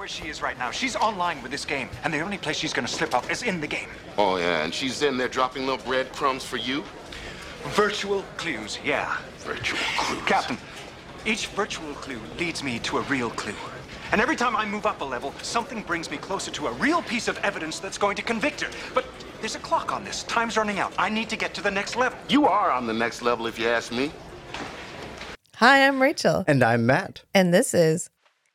where she is right now. She's online with this game, and the only place she's gonna slip up is in the game. Oh, yeah, and she's in there dropping little breadcrumbs for you? Virtual clues, yeah. Virtual clues. Captain, each virtual clue leads me to a real clue. And every time I move up a level, something brings me closer to a real piece of evidence that's going to convict her. But there's a clock on this. Time's running out. I need to get to the next level. You are on the next level, if you ask me. Hi, I'm Rachel, And I'm Matt, and this is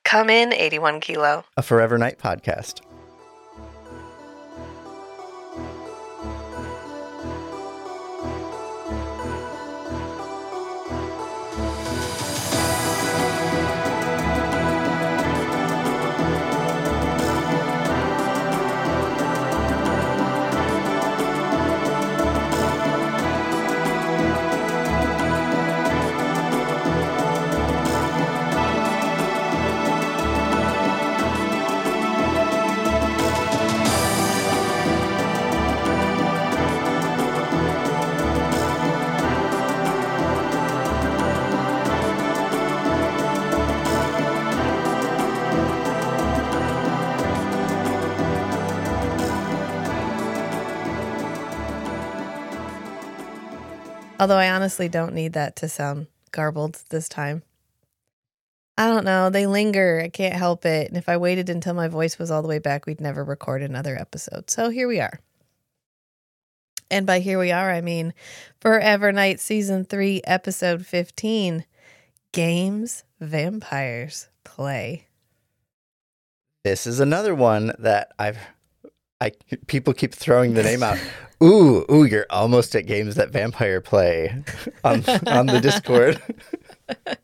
Come In 81 Kilo. a Forever Knight podcast. Although I honestly don't need that to sound garbled this time. I don't know. They linger. I can't help it. And if I waited until my voice was all the way back, we'd never record another episode. So here we are. And by here we are, I mean Forever Knight Season 3, Episode 15 Games Vampires Play. This is another one that I've I people keep throwing the name out. Ooh, ooh, you're almost at games that vampire play on on the Discord. but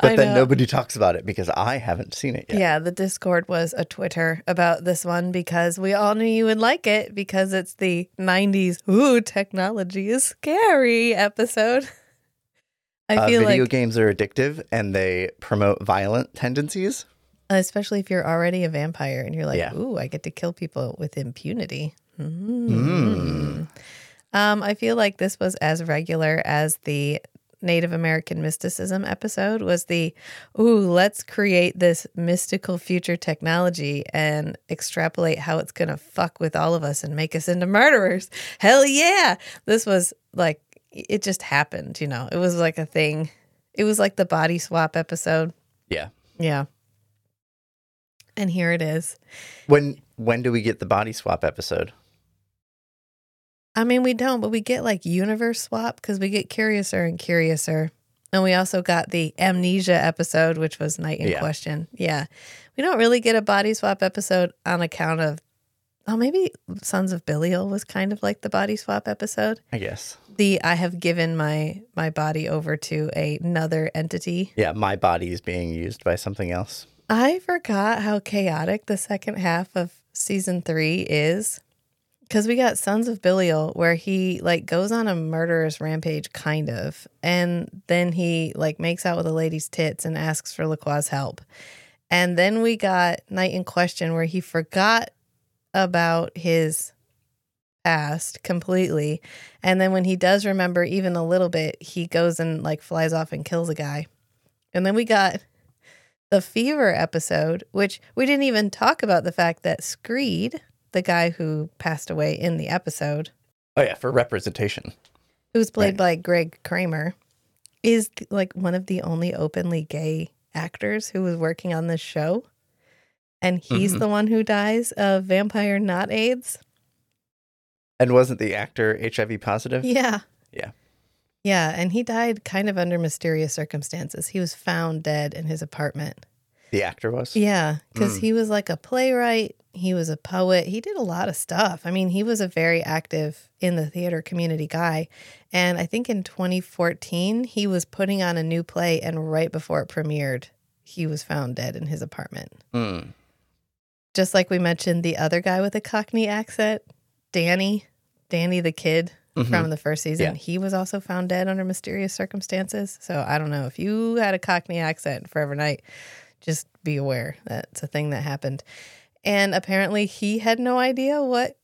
I then know. nobody talks about it because I haven't seen it yet. Yeah, the Discord was a Twitter about this one because we all knew you would like it because it's the 90s, ooh, technology is scary episode. I Uh, feel video like, games are addictive and they promote violent tendencies. especially if you're already a vampire and you're like, Yeah. ooh, I get to kill people with impunity. Mm. Um, I feel like this was as regular as the Native American mysticism episode was the, ooh, let's create this mystical future technology and extrapolate how it's going to fuck with all of us and make us into murderers. Hell yeah. This was like, it just happened, you know, it was like a thing. It was like the body swap episode. Yeah. Yeah. And here it is. When when do we get the body swap episode? I mean, we don't, but we get like universe swap because we get curiouser and curiouser. And we also got the amnesia episode, which was Night in Yeah. Question. Yeah. We don't really get a body swap episode on account of, oh, maybe Sons of Belial was kind of like the body swap episode. I guess. The I have given my my body over to another entity. Yeah, my body is being used by something else. I forgot how chaotic the second half of season three is. Because we got Sons of Belial, where he like goes on a murderous rampage, kind of, and then he like makes out with a lady's tits and asks for Lacroix's help. And then we got Night in Question, where he forgot about his past completely, and then when he does remember even a little bit, he goes and like flies off and kills a guy. And then we got the fever episode, which we didn't even talk about the fact that Screed, the guy who passed away in the episode, Oh yeah, for representation. who was played Right. by Greg Kramer, is like one of the only openly gay actors who was working on this show. And he's Mhm. the one who dies of vampire not AIDS. And wasn't the actor HIV positive? Yeah. Yeah. Yeah. And he died kind of under mysterious circumstances. He was found dead in his apartment. The actor was? Yeah, because Mm. he was like a playwright. He was a poet. He did a lot of stuff. I mean, he was a very active in the theater community guy. And I think in 2014, he was putting on a new play. And right before it premiered, he was found dead in his apartment. Mm. Just like we mentioned, the other guy with a Cockney accent, Danny, Danny the kid Mhm. from the first season, Yeah. he was also found dead under mysterious circumstances. So I don't know if you had a Cockney accent forever knight, just be aware that's a thing that happened. And apparently, he had no idea what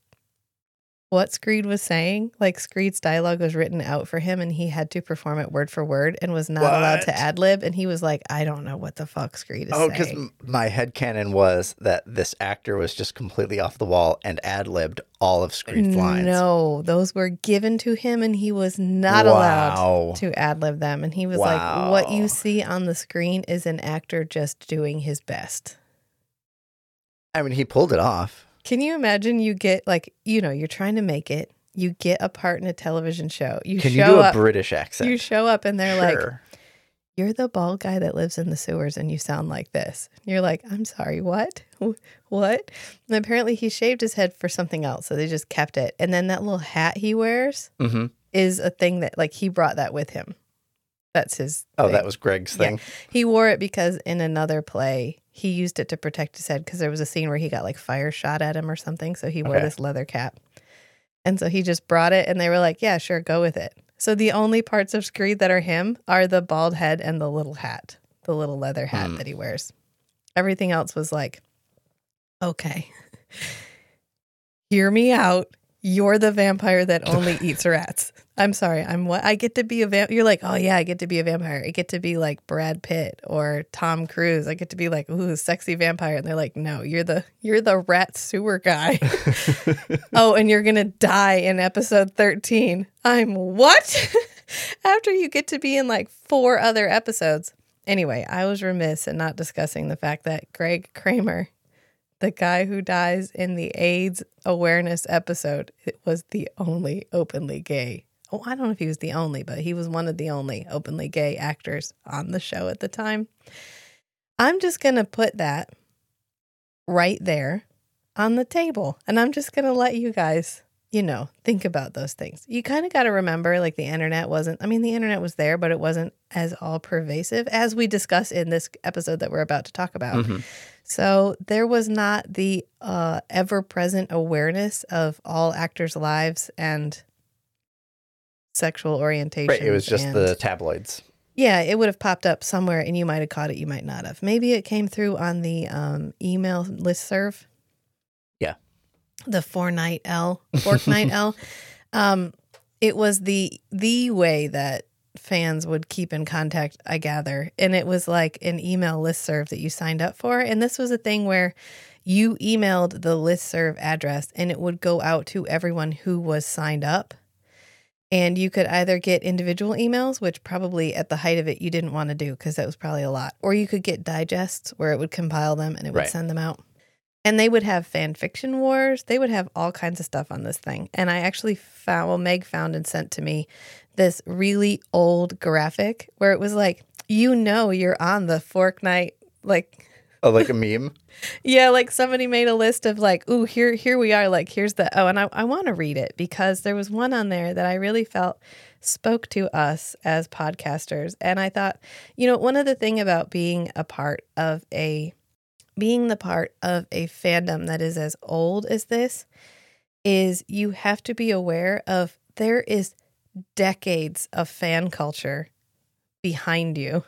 what Screed was saying. Like Screed's dialogue was written out for him and he had to perform it word for word and was not allowed to ad lib. And he was like, I don't know what the fuck Screed is oh, saying. Oh, because saying. my headcanon was that this actor was just completely off the wall and ad libbed all of Screed's lines. No, those were given to him and he was not Wow. allowed to ad lib them. And he was like, What Wow. you see on the screen is an actor just doing his best. I mean, he pulled it off. Can you imagine you get like, you know, you're trying to make it, you get a part in a television show. You Can show you do a up British accent? you show up and they're like, You're the bald guy that lives in the sewers and you sound like this. You're like, I'm sorry, what? What? And apparently he shaved his head for something else, so they just kept it. And then that little hat he wears hmm is a thing that like he brought that with him. That's his Oh, thing. that was Greg's Yeah. thing. He wore it because in another play he used it to protect his head because there was a scene where he got like fire shot at him or something. So he wore Okay. this leather cap. And so he just brought it and they were like, Yeah, sure, go with it. So the only parts of Screed that are him are the bald head and the little hat, the little leather hat Hmm. that he wears. Everything else was like, Okay. Hear me out. You're the vampire that only eats rats. I'm sorry. I'm what? I get to be a vamp. You're like, oh yeah, I get to be a vampire. I get to be like Brad Pitt or Tom Cruise. I get to be like, ooh, sexy vampire. And they're like, no, you're the you're the rat sewer guy. oh, and you're gonna die in episode 13. I'm what? After you get to be in like four other episodes. Anyway, I was remiss in not discussing the fact that Greg Kramer the guy who dies in the AIDS awareness episode it was the only openly gay. Oh, I don't know if he was the only, but he was one of the only openly gay actors on the show at the time. I'm just going to put that right there on the table and I'm just going to let you guys, you know, think about those things. You kind of got to remember like the internet wasn't, I mean, the internet was there, but it wasn't as all pervasive as we discuss in this episode that we're about to talk about. Mhm. So there was not the uh, ever present awareness of all actors' lives and sexual orientation. Right. It was just and- the tabloids. Yeah, it would have popped up somewhere and you might have caught it, you might not have. Maybe it came through on the um, email listserv. Yeah. The four night L, fork night L. Um, it was the the way that fans would keep in contact, I gather. And it was like an email listserv that you signed up for. And this was a thing where you emailed the listserv address and it would go out to everyone who was signed up. And you could either get individual emails, which probably at the height of it you didn't want to do because that was probably a lot, or you could get digests where it would compile them and it would Right. send them out. And they would have fan fiction wars. They would have all kinds of stuff on this thing. And I actually found, well, Meg found and sent to me this really old graphic where it was like, you know, you're on the Fork Night, like, Oh, like a meme. yeah, like somebody made a list of like, ooh, here here we are. Like here's the oh, and I, I want to read it because there was one on there that I really felt spoke to us as podcasters. And I thought, you know, one of the thing about being a part of a being the part of a fandom that is as old as this is you have to be aware of there is decades of fan culture behind you.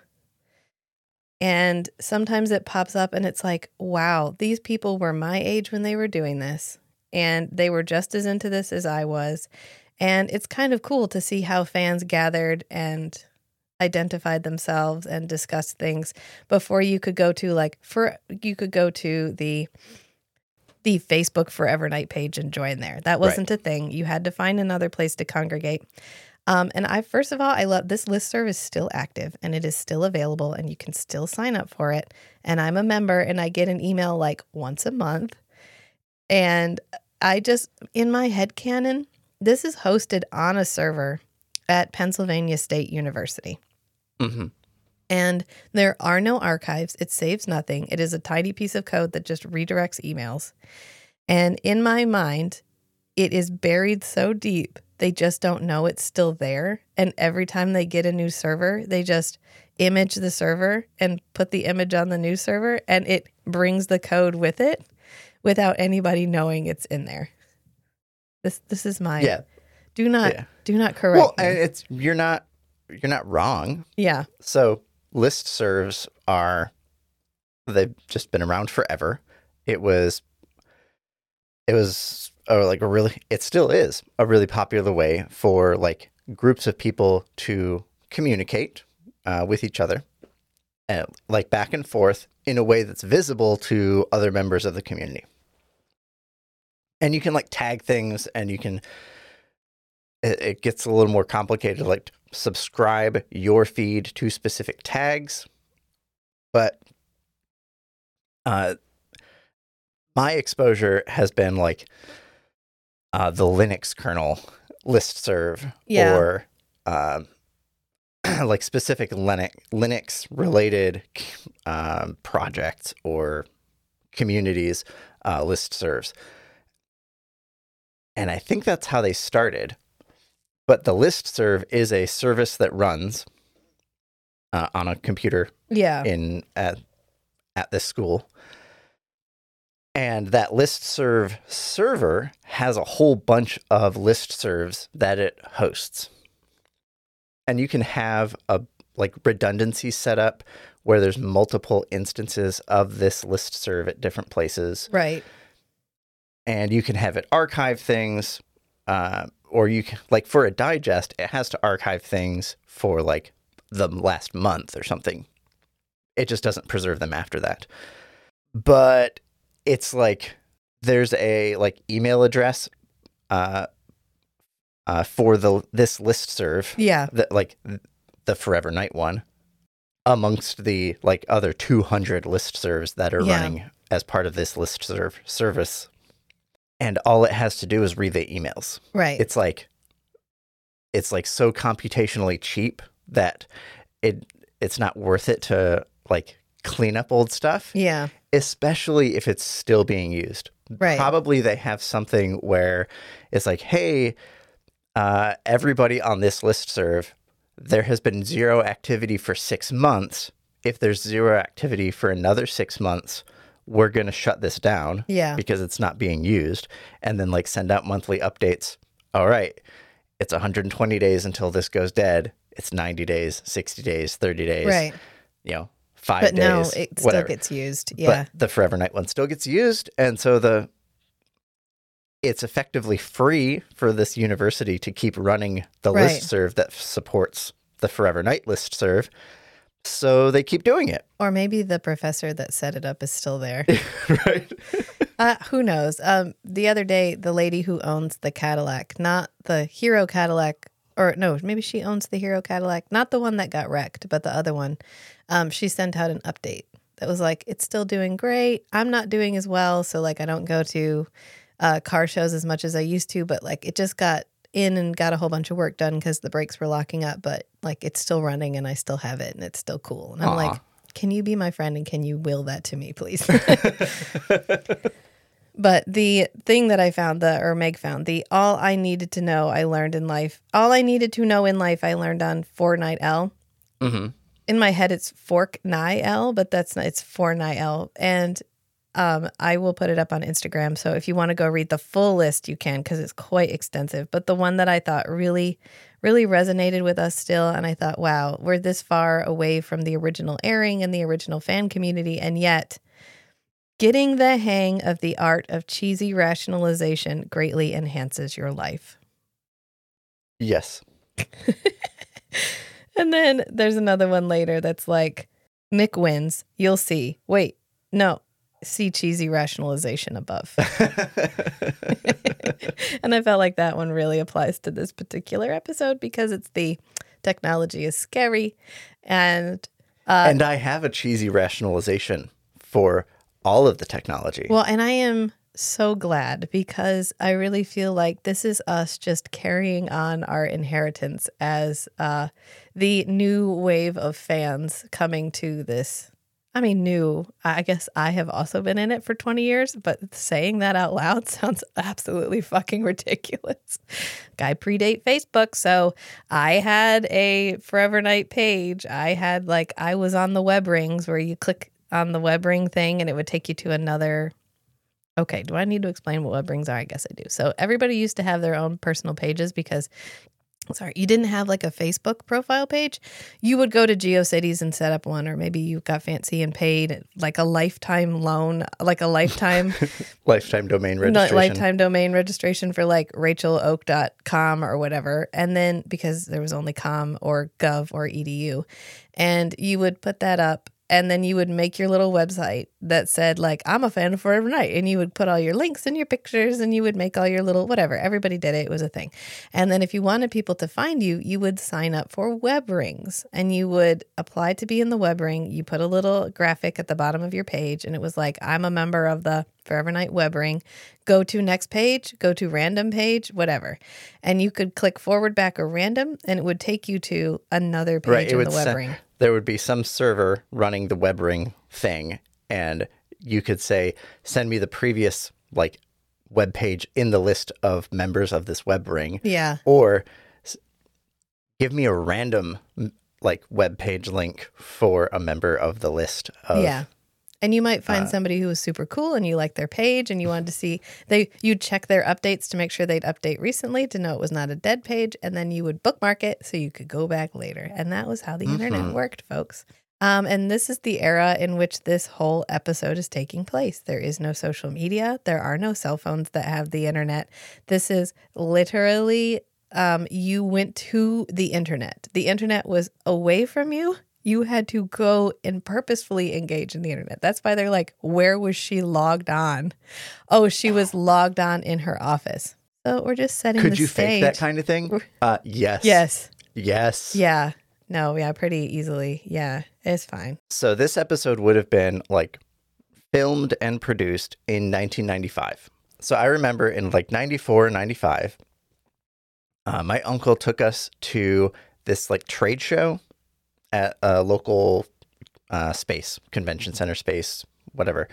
And sometimes it pops up and it's like, wow, these people were my age when they were doing this. And they were just as into this as I was. And it's kind of cool to see how fans gathered and identified themselves and discussed things before you could go to like for you could go to the the Facebook Forever Knight page and join there. That wasn't a thing. You had to find another place to congregate. Um, and I, first of all, I love this listserv is still active and it is still available and you can still sign up for it. And I'm a member and I get an email like once a month. And I just, in my head canon, this is hosted on a server at Pennsylvania State University. hmm And there are no archives. It saves nothing. It is a tiny piece of code that just redirects emails. And in my mind, it is buried so deep, they just don't know it's still there. And every time they get a new server, they just image the server and put the image on the new server, and it brings the code with it without anybody knowing it's in there. This this is my Yeah. Do not Yeah. do not correct. Well, me. it's you're not you're not wrong. yeah. So list serves are they've just been around forever. It was it was uh, like a really it still is a really popular way for like groups of people to communicate uh, with each other and like back and forth in a way that's visible to other members of the community and you can like tag things and you can it, it gets a little more complicated like subscribe your feed to specific tags but uh my exposure has been like uh, the Linux kernel listserv Yeah. or um, like specific Linux Linux related um, projects or communities uh, listservs. And I think that's how they started. But the listserv is a service that runs uh, on a computer Yeah. in at at this school. And that listserv server has a whole bunch of listservs that it hosts. And you can have a like redundancy set up where there's multiple instances of this listserv at different places. Right. And you can have it archive things, uh, or you can like for a digest, it has to archive things for like the last month or something. It just doesn't preserve them after that. But it's like there's a like email address uh, uh, for the this list serve Yeah. that like the Forever Knight one amongst the like other 200 list serves that are Yeah. running as part of this list serve service. And all it has to do is read the emails Right. it's like it's like so computationally cheap that it it's not worth it to like clean up old stuff yeah. especially if it's still being used Right. probably they have something where it's like hey uh, everybody on this list serve there has been zero activity for six months if there's zero activity for another six months we're going to shut this down Yeah. because it's not being used and then like send out monthly updates all right it's 120 days until this goes dead it's 90 days 60 days 30 days Right. you know five But days no, it still whatever gets used. Yeah. but the Forever Knight one still gets used, and so the it's effectively free for this university to keep running the Right. list serve that supports the Forever Knight list serve. So they keep doing it, or maybe the professor that set it up is still there. right? Uh, who knows? Um, the other day, the lady who owns the Cadillac, not the Hero Cadillac, or no, maybe she owns the Hero Cadillac, not the one that got wrecked, but the other one. Um, she sent out an update that was like, "It's still doing great. I'm not doing as well, so like I don't go to uh, car shows as much as I used to, but like it just got in and got a whole bunch of work done because the brakes were locking up, but like it's still running and I still have it and it's still cool. And I'm Aw. like." Can you be my friend and can you will that to me, please? But the thing that I found, the or Meg found, the all I needed to know I learned in life. All I needed to know in life I learned on Fortnite L. hmm In my head it's Fork Nye L, but that's not it's Fortnite L. And um, I will put it up on Instagram. So if you want to go read the full list, you can because it's quite extensive. But the one that I thought really, really resonated with us still, and I thought, wow, we're this far away from the original airing and the original fan community, and yet getting the hang of the art of cheesy rationalization greatly enhances your life. Yes. And then there's another one later that's like, Mick wins. You'll see. Wait, no, see cheesy rationalization above. and I felt like that one really applies to this particular episode because it's the technology is scary and uh, and I have a cheesy rationalization for all of the technology. Well, and I am so glad because I really feel like this is us just carrying on our inheritance as uh, the new wave of fans coming to this. I mean, new. I guess I have also been in it for 20 years, but saying that out loud sounds absolutely fucking ridiculous. Guy predate Facebook, so I had a Forever Knight page. I had like, I was on the web rings where you click on the web ring thing and it would take you to another. Okay, do I need to explain what web rings are? I guess I do. So everybody used to have their own personal pages because sorry, you didn't have like a Facebook profile page, you would go to GeoCities and set up one, or maybe you got fancy and paid like a lifetime loan, like a lifetime Lifetime domain registration. lifetime domain registration for like racheloak.com or whatever. And then because there was only com or gov or edu, and you would put that up and then you would make your little website that said like i'm a fan of forever knight and you would put all your links and your pictures and you would make all your little whatever. Everybody did it. It was a thing. And then if you wanted people to find you you would sign up for web rings and you would apply to be in the web ring. You put a little graphic at the bottom of your page and it was like i'm a member of the forever knight web ring. Go to next page go to random page whatever. And you could click forward back or random and it would take you to another page right. In the web ring there would be some server running the web ring thing, and you could say, "Send me the previous like web page in the list of members of this web ring," yeah or give me a random like web page link for a member of the list of Yeah. And you might Uh, find somebody who was super cool and you liked their page and you wanted to see they you'd check their updates to make sure they'd update recently to know it was not a dead page and then you would bookmark it so you could go back later. And that was how the Mm-hmm. internet worked, folks. Um, and this is the era in which this whole episode is taking place. There is no social media. There are no cell phones that have the internet. This is literally um, you went to the internet. The internet was away from you. You had to go and purposefully engage in the internet. That's why they're like, where was she logged on? Oh, she was logged on in her office. So we're just setting Could the you stage. fake that kind of thing? Uh, yes. Yes. Yes. Yeah. No, yeah, pretty easily. Yeah, it's fine. So this episode would have been like filmed and produced in 1995. So I remember in like 94, 95, uh, my uncle took us to this like trade show at a local uh, space, convention center space, whatever.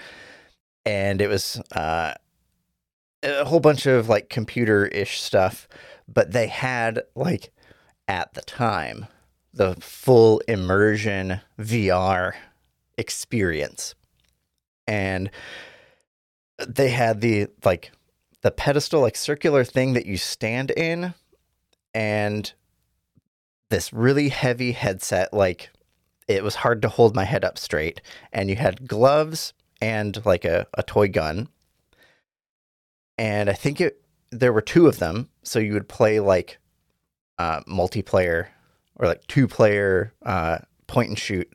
And it was uh, a whole bunch of like computer ish stuff, but they had like at the time the full immersion VR experience. And they had the like the pedestal like circular thing that you stand in and this really heavy headset like it was hard to hold my head up straight and you had gloves and like a, a toy gun. And i think it there were two of them so you would play like uh, multiplayer or like two player uh, point and shoot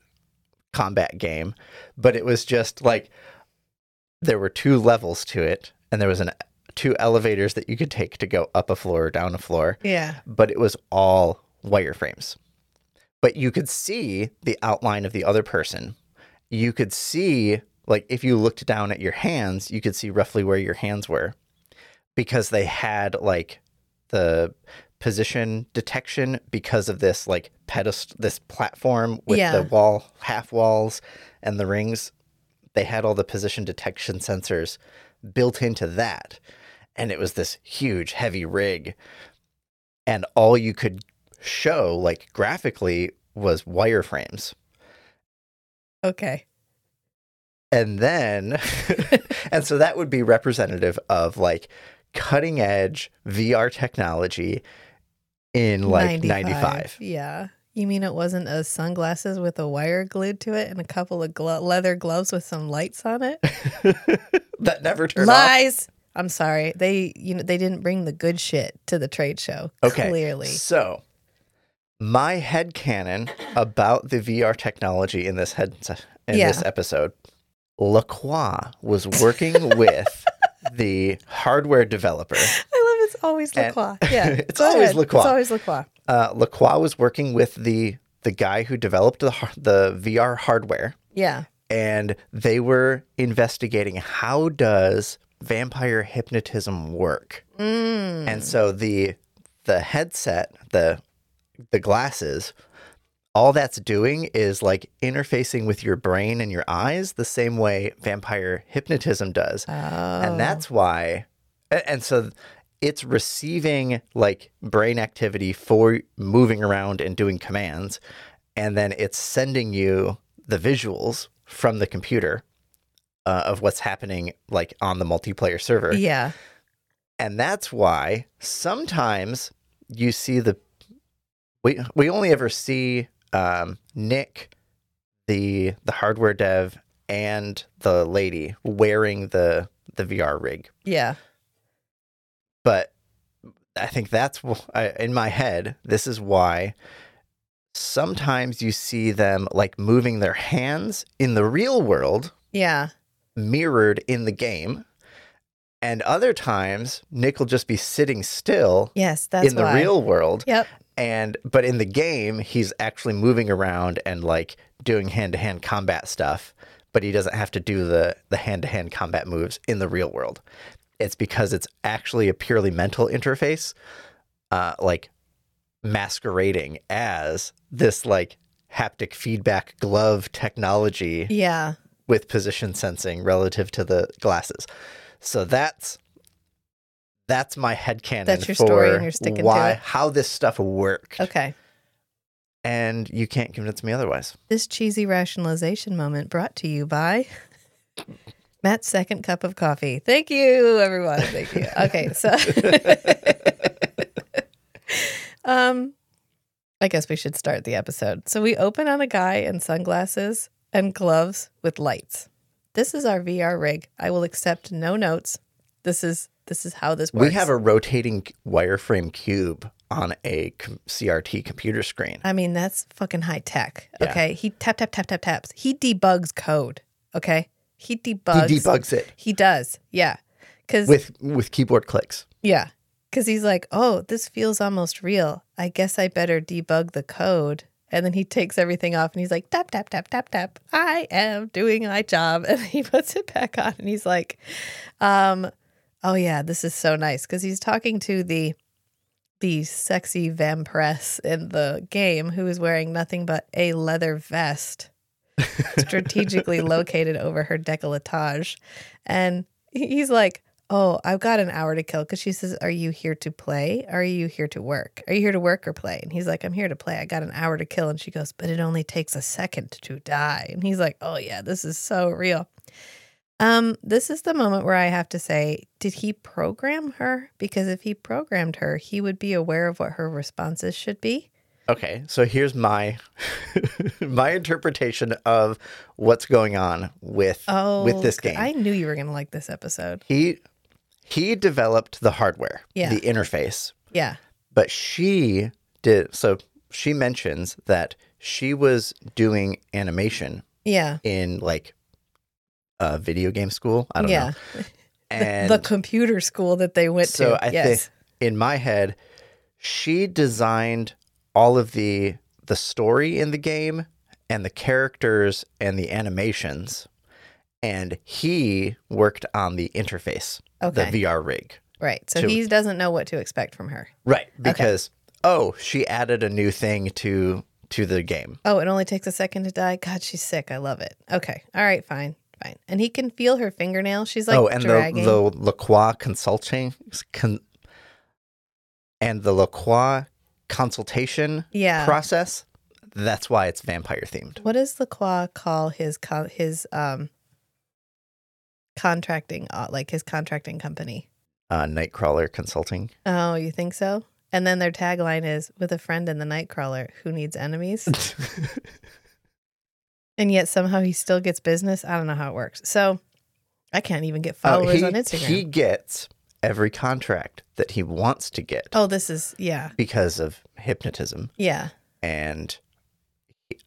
combat game. But it was just like there were two levels to it and there was an two elevators that you could take to go up a floor or down a floor. Yeah. but it was all wireframes. But you could see the outline of the other person. You could see, like, if you looked down at your hands, you could see roughly where your hands were because they had, like, the position detection because of this, like, pedestal, this platform with Yeah. the wall, half walls, and the rings. They had all the position detection sensors built into that. And it was this huge, heavy rig and all you could show like graphically was wireframes Okay. and then and so that would be representative of like cutting edge vr technology in like 95, Yeah. You mean it wasn't a sunglasses with a wire glued to it and a couple of glo- leather gloves with some lights on it? that never turned off Lies. I'm sorry. They you know they didn't bring the good shit to the trade show. okay Clearly. so my head canon about the vr technology in this head in Yeah. this episode lacroix was working with the hardware developer I love it's always And- Yeah. It's always ahead. Lacroix. It's always LaCroix. uh, Lacroix was working with the the guy who developed the the VR hardware, Yeah. and they were investigating how does vampire hypnotism work. Mm. And so the the headset, the the glasses, all that's doing is like interfacing with your brain and your eyes the same way vampire hypnotism does Oh. and that's why and so it's receiving like brain activity for moving around and doing commands and then it's sending you the visuals from the computer uh, of what's happening like on the multiplayer server Yeah. and that's why sometimes you see the we we only ever see um, Nick, the the hardware dev, and the lady wearing the the VR rig. Yeah. But I think that's I, in my head. This is why sometimes you see them like moving their hands in the real world, Yeah. mirrored in the game. And other times, Nick will just be sitting still Yes, that's in the why. real world. Yep. And but in the game he's actually moving around and like doing hand-to-hand combat stuff but he doesn't have to do the the hand-to-hand combat moves in the real world it's because it's actually a purely mental interface uh like masquerading as this like haptic feedback glove technology Yeah. with position sensing relative to the glasses so that's that's my headcanon That's your story and you're sticking to why it? how this stuff worked Okay. and you can't convince me otherwise. This cheesy rationalization moment brought to you by Matt's second cup of coffee. Thank you, everyone. Thank you. Okay, so um I guess we should start the episode. So we open on a guy in sunglasses and gloves with lights. This is our VR rig. I will accept no notes. This is this is how this works. We have a rotating wireframe cube on a CRT computer screen. I mean, that's fucking high tech. Yeah. Okay. He tap, tap, tap, tap, taps. He debugs code. Okay. He debugs. He debugs it He does. Yeah. Cause, with with keyboard clicks. yeah. Cause he's like, oh, this feels almost real. I guess I better debug the code. And then he takes everything off and he's like, tap, tap, tap, tap, tap. I am doing my job. And he puts it back on and he's like, um, oh yeah, this is so nice. Cause he's talking to the the sexy vampiress in the game who is wearing nothing but a leather vest strategically located over her decolletage. And he's like, Oh, I've got an hour to kill. Because she says, Are you here to play? Are you here to work? Are you here to work or play? And he's like, I'm here to play. I got an hour to kill. And she goes, But it only takes a second to die. And he's like, Oh, yeah, this is so real. Um, this is the moment where I have to say, did he program her? Because if he programmed her, he would be aware of what her responses should be. Okay, so here's my my interpretation of what's going on with Oh, with this game. I knew you were going to like this episode. he he developed the hardware, Yeah. the interface, Yeah. but she did so she mentions that she was doing animation Yeah. in like a video game school. I don't yeah. know. And the computer school that they went so to. I yes. think in my head, she designed all of the the story in the game and the characters and the animations, and he worked on the interface, Okay. the VR rig. right. So to- he doesn't know what to expect from her. Right. Because oh, she added a new thing to to the game. Oh, it only takes a second to die. God, she's sick. I love it. Okay. All right. Fine. Fine. And he can feel her fingernail. She's like oh, and dragging. the the Lacroix consulting con, and the Lacroix consultation yeah. process. That's why it's vampire themed. What does Lacroix call his his um contracting uh, like his contracting company? Uh, Nightcrawler Consulting. Oh, you think so? And then their tagline is "With a friend in the Nightcrawler who needs enemies," and yet somehow he still gets business. I don't know how it works. So I can't even get Oh, followers he, on Instagram. He gets every contract that he wants to get oh, this is yeah, because of hypnotism yeah. and.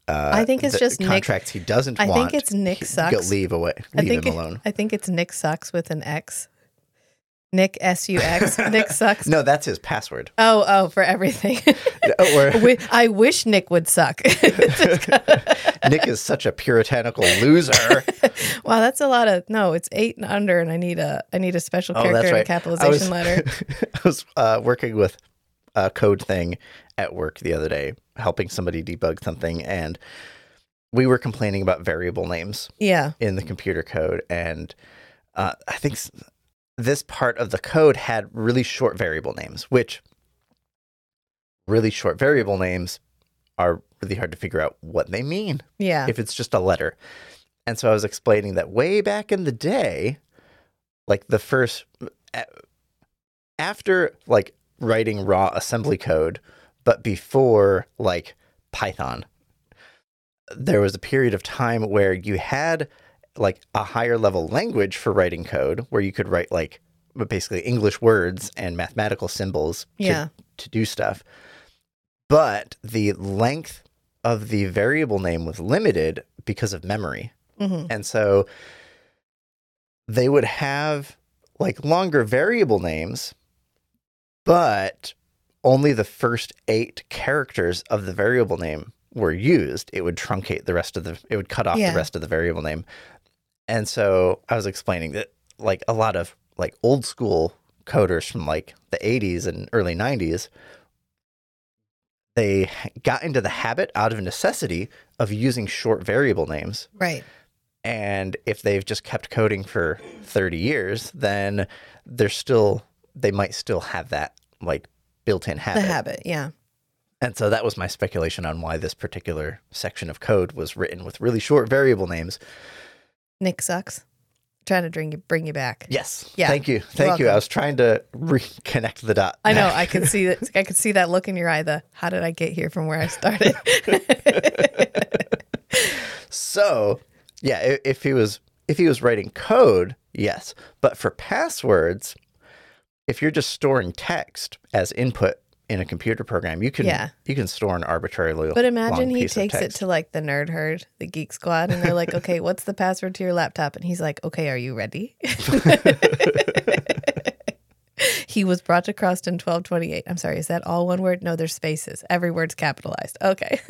Uh, I think it's just Nick- contracts he doesn't I think it's Nick sucks. Leave away. I Leave think him it- alone. I think it's Nick sucks with an X. Nick S U X. Nick sucks. No, that's his password. Oh, oh, for everything. Or- I wish Nick would suck. Nick is such a puritanical loser. wow, that's a lot of no. It's eight and under, and I need a I need a special Oh, character that's and right. capitalization I was, letter. I was uh, working with a code thing at work the other day, helping somebody debug something, and we were complaining about variable names Yeah, in the computer code, and uh, I think this part of the code had really short variable names, which really short variable names are really hard to figure out what they mean yeah, if it's just a letter. And so I was explaining that way back in the day, like the first after like writing raw assembly code, but before like Python, there was a period of time where you had like a higher level language for writing code where you could write like basically English words and mathematical symbols to, Yeah. to do stuff. But the length of the variable name was limited because of memory. hmm And so they would have like longer variable names, but only the first eight characters of the variable name were used. It would truncate the rest of the, it would cut off Yeah. the rest of the variable name. And so I was explaining that like a lot of like old school coders from like the 80s and early 90s, they got into the habit out of necessity of using short variable names. Right. And if they've just kept coding for 30 years, then they're still, they might still have that like built in habit. The habit. Yeah. And so that was my speculation on why this particular section of code was written with really short variable names. Nick sucks. Trying to bring you bring you back. Yes. Yeah. Thank you. Thank you. I was trying to reconnect the dot. I know. I could see that. I could see that look in your eye. The how did I get here from where I started? So, yeah, if he was if he was writing code, yes. But for passwords, if you're just storing text as input in a computer program, you can Yeah. you can store an arbitrarily But imagine he takes it to like the nerd herd, the geek squad, and they're like, "Okay, what's the password to your laptop?" And he's like, "Okay, are you ready?" he was brought to Croston 1228. I'm sorry, is that all one word? No, there's spaces. Every word's capitalized. Okay.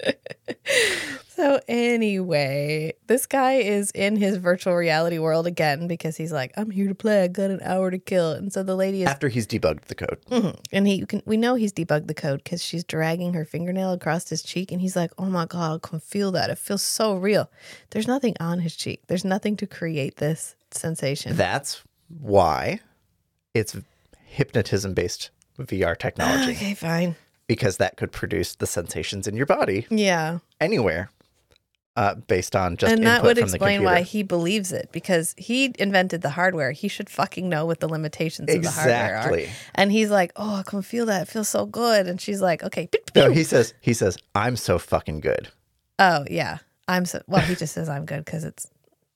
so anyway, this guy is in his virtual reality world again because he's like, "I'm here to play. I got an hour to kill." And so the lady is after he's debugged the code. Mhm. And he can we know he's debugged the code because she's dragging her fingernail across his cheek, and he's like, "Oh my god, I can feel that. It feels so real." There's nothing on his cheek. There's nothing to create this sensation. That's why it's hypnotism based VR technology okay, fine. because that could produce the sensations in your body Yeah, anywhere uh, based on just and that would explain why he believes it because he invented the hardware. He should fucking know what the limitations of the hardware are. And he's like, "Oh, I can feel that. It feels so good." And she's like, "Okay." No, he says he says I'm so fucking good. oh yeah, I'm so well. He just says I'm good because it's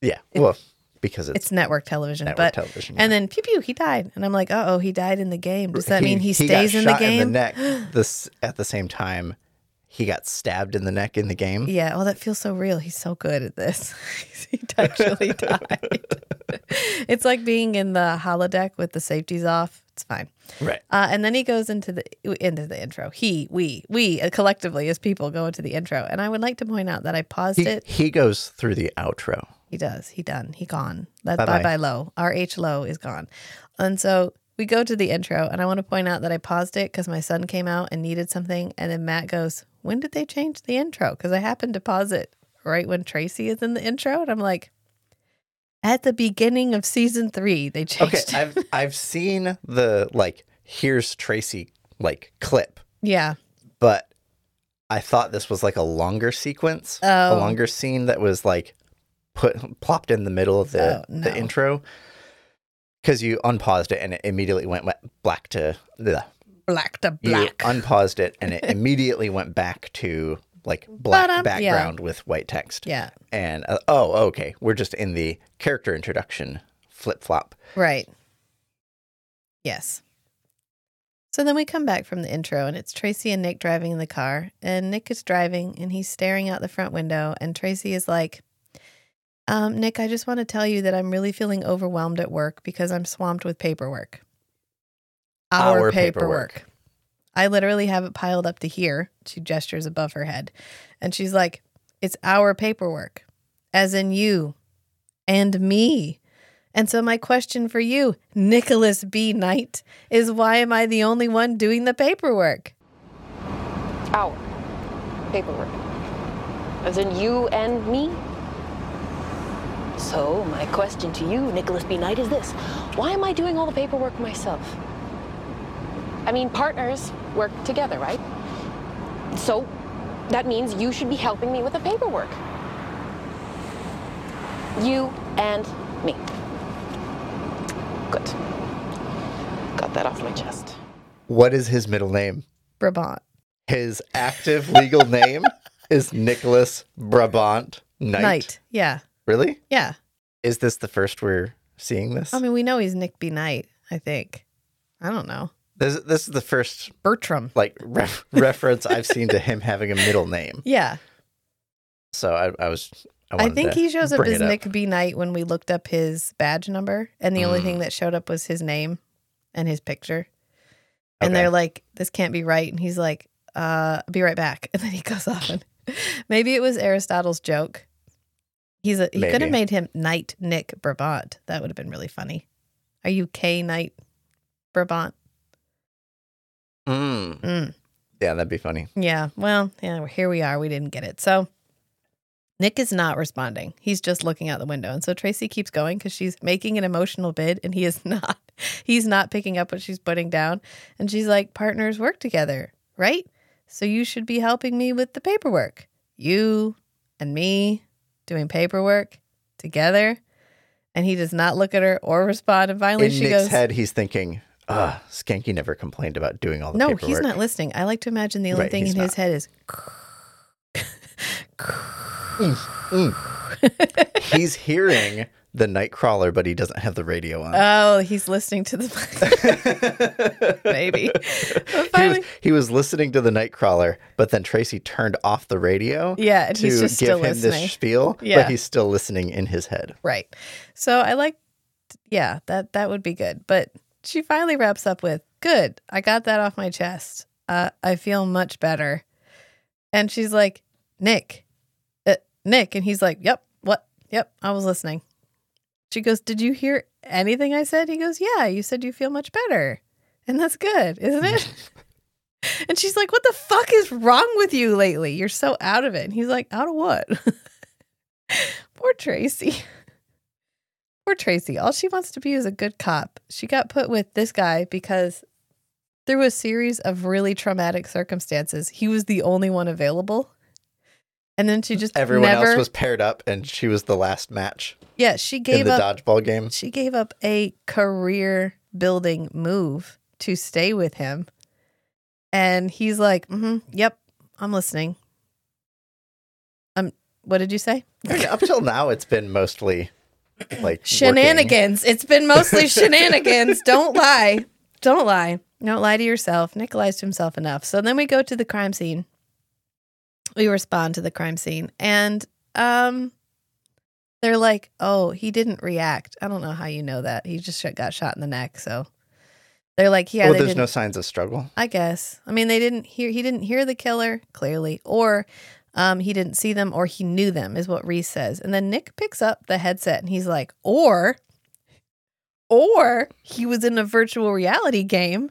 Yeah. well, because it's, it's network television. network but television. And then pew pew, he died, and I'm like, uh oh, he died in the game. Does that mean he, got stays in the game? In the neck. This at the same time, he got stabbed in the neck in the game. Yeah. Oh, that feels so real. He's so good at this. he actually died. it's like being in the holodeck with the safeties off. It's fine. Right. Uh, and then he goes into the into the intro. He, we, we uh, collectively as people go into the intro. And I would like to point out that I paused He, it. he goes through the outro. He does. He done. He gone. That's Bye-bye. bye bye low. RH low is gone. And so we go to the intro, and I want to point out that I paused it because my son came out and needed something. And then Matt goes, When did they change the intro? Because I happened to pause it right when Tracy is in the intro. And I'm like, At the beginning of season three, they changed. Okay, I've I've seen the like here's Tracy like clip, yeah. but I thought this was like a longer sequence, Oh. a longer scene that was like put plopped in the middle of the Oh, no. the intro. Because you unpaused it and it immediately went black to the Black to you black. unpaused it and it immediately went back to like black Ba-dum, yeah. background with white text. yeah. And uh, oh, okay, we're just in the character introduction flip flop. Right. Yes. So then we come back from the intro, and it's Tracy and Nick driving in the car. And Nick is driving, and he's staring out the front window. And Tracy is like, um, Nick, I just want to tell you that I'm really feeling overwhelmed at work because I'm swamped with paperwork. Our paperwork. I literally have it piled up to here. She gestures above her head. And she's like, It's our paperwork, as in you and me. And so, my question for you, Nicholas B. Knight, is why am I the only one doing the paperwork? Our paperwork. As in you and me? So, my question to you, Nicholas B. Knight, is this Why am I doing all the paperwork myself? I mean, partners work together, right? So, that means you should be helping me with the paperwork. You and me. Good. Got that off my chest. What is his middle name? Brabant. His active legal name is Nicholas Brabant Knight. Knight. Yeah. Really? Yeah. Is this the first we're seeing this? I mean, we know he's Nick B. Knight, I think. I don't know. this, this is the first Bertram. like ref- reference I've seen to him having a middle name. Yeah. So I, I was. I, I think he shows up as up. Nick B. Knight when we looked up his badge number, and the only Mm. thing that showed up was his name and his picture. And Okay. they're like, "This can't be right," and he's like, "Uh, be right back," and then he goes off. And maybe it was Aristotle's joke. He's a, he could have made him Knight Nick Brabant. That would have been really funny. Are you K Knight Brabant? Mm. Mm. Yeah, that'd be funny. Yeah. Well, yeah, here we are. We didn't get it. So Nick is not responding. He's just looking out the window. And so Tracy keeps going because she's making an emotional bid and he is not. He's not picking up what she's putting down. And she's like, partners work together, right? So you should be helping me with the paperwork. You and me doing paperwork together. And he does not look at her or respond. And finally In she Nick's goes, head, he's thinking, "Ah, Schanke never complained about doing all the No, paperwork." he's not listening. I like to imagine the only Right, thing he's in his not. head is He's hearing the Nightcrawler, but he doesn't have the radio on. Oh, he's listening to the maybe. But he, was, he was listening to the Nightcrawler, but then Tracy turned off the radio yeah, and to he's just give still him listening. this spiel, Yeah. but he's still listening in his head. Right. So I like yeah, that that would be good. But she finally wraps up with, "Good. I got that off my chest. Uh, I feel much better." And she's like, "Nick. Uh, Nick." And he's like, "Yep. What? Yep, I was listening." She goes, "Did you hear anything I said?" He goes, "Yeah, you said you feel much better." And that's good, isn't it? and she's like, "What the fuck is wrong with you lately? You're so out of it." And he's like, "Out of what?" Poor Tracy. Poor Tracy. All she wants to be is a good cop. She got put with this guy because through a series of really traumatic circumstances, he was the only one available. And then she just Everyone never, else was paired up, and she was the last match yeah, she in gave the up dodgeball game. she gave up a career building move to stay with him. And he's like, mm-hmm, yep, I'm listening. Um, what did you say? Up till now, it's been mostly like working. Shenanigans. It's been mostly shenanigans. Don't lie. Don't lie. Don't lie to yourself. Nick lies to himself enough. So then we go to the crime scene. We respond to the crime scene. And um they're like, oh, he didn't react. I don't know how you know that. He just got shot in the neck. So they're like, yeah, well, they there's no signs of struggle. I guess. I mean, they didn't hear. He didn't hear the killer clearly, or um, he didn't see them, or he knew them, is what Reese says. And then Nick picks up the headset and he's like, or, or he was in a virtual reality game,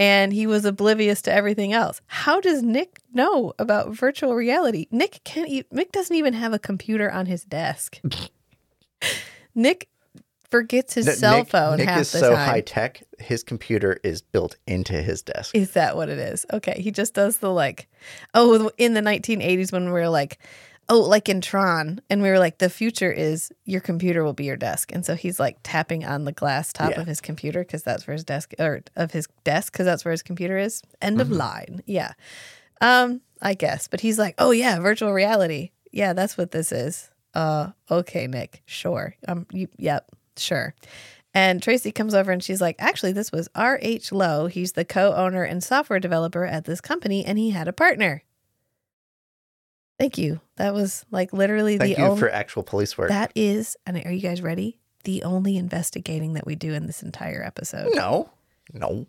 and he was oblivious to everything else. How does Nick know about virtual reality? Nick can't. E- Nick doesn't even have a computer on his desk. Nick forgets his N- cell Nick, phone Nick half is the so time. high tech. His computer is built into his desk. Is that what it is? Okay. He just does the like, oh, in the 1980s when we were like, oh, like in Tron, and we were like, the future is your computer will be your desk. And so he's like tapping on the glass top Yeah. of his computer because that's where his desk, or of his desk because that's where his computer is. End of line. Yeah. Um, I guess. But he's like, oh, yeah, virtual reality. Yeah, that's what this is. Uh, okay, Nick. Sure. Um, you, yep, sure. And Tracy comes over and she's like, actually, this was R.H. Lowe. He's the co owner and software developer at this company, and he had a partner. Thank you. That was like literally Thank the you only. for actual police work. that is, and are you guys ready? The only investigating that we do in this entire episode. no, no.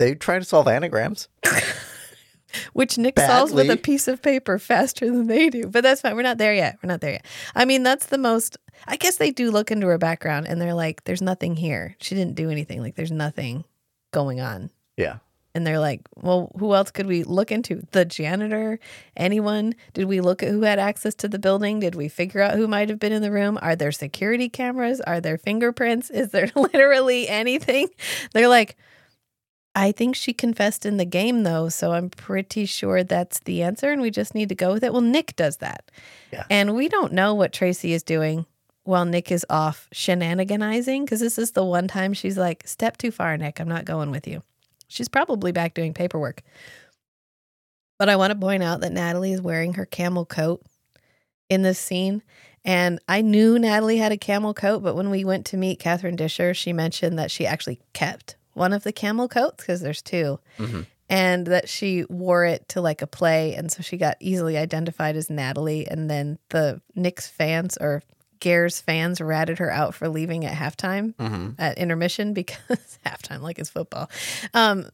They try to solve anagrams. Which Nick solves with a piece of paper faster than they do. But that's fine. We're not there yet. We're not there yet. I mean, that's the most. I guess they do look into her background and they're like, there's nothing here. She didn't do anything. Like, there's nothing going on. Yeah. And they're like, well, who else could we look into? The janitor? Anyone? Did we look at who had access to the building? Did we figure out who might have been in the room? Are there security cameras? Are there fingerprints? Is there literally anything? They're like, I think she confessed in the game, though. So I'm pretty sure that's the answer. And we just need to go with it. Well, Nick does that. Yeah. And we don't know what Tracy is doing while Nick is off shenaniganizing because this is the one time she's like, step too far, Nick. I'm not going with you. She's probably back doing paperwork. But I want to point out that Natalie is wearing her camel coat in this scene. And I knew Natalie had a camel coat, but when we went to meet Catherine Disher, she mentioned that she actually kept one of the camel coats because there's 2 Mhm. and that she wore it to like a play. And so she got easily identified as Natalie. And then the Knicks fans or Gares fans ratted her out for leaving at halftime hmm at intermission because halftime like it's football. Um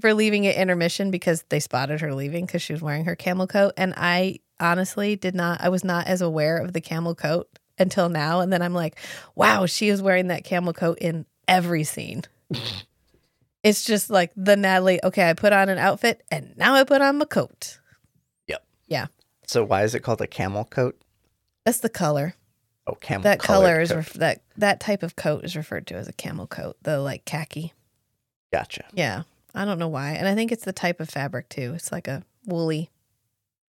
for leaving at intermission because they spotted her leaving because she was wearing her camel coat. And i honestly did not i was not as aware of the camel coat until now. And then i'm like wow she is wearing that camel coat in every scene. It's just like the natalie okay i put on an outfit and now i put on my coat. Yep. Yeah. So why is it called a camel coat? that's the color Oh, camel. that color is ref- that that type of coat is referred to as a camel coat the like khaki Gotcha. Yeah. I don't know why. And I think it's the type of fabric too. It's like a woolly,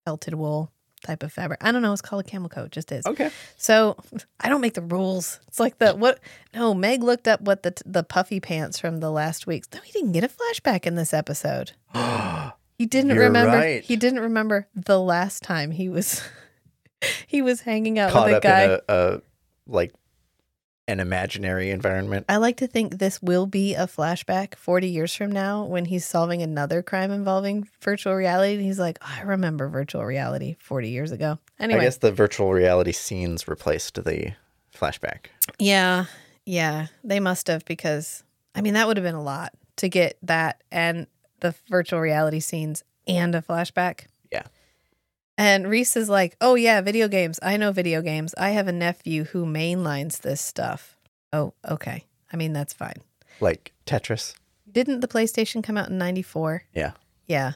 felted wool type of fabric. I don't know. It's called a camel coat. Just is. Okay. So I don't make the rules. It's like the what? No, Meg looked up what the the puffy pants from the last week's. No, he didn't get a flashback in this episode. He didn't You're remember. right. He didn't remember the last time he was he was hanging out Caught with a up guy. in a, a like an imaginary environment. I like to think this will be a flashback 40 years from now when he's solving another crime involving virtual reality. And he's like, "Oh, I remember virtual reality 40 years ago. Anyway, I guess the virtual reality scenes replaced the flashback. yeah, yeah, they must have because I mean, that would have been a lot to get that and the virtual reality scenes and a flashback. And Reese is like, Oh, yeah, video games. I know video games. I have a nephew who mainlines this stuff. Oh, okay. I mean, that's fine. Like Tetris. Didn't the PlayStation come out in 94? Yeah. Yeah.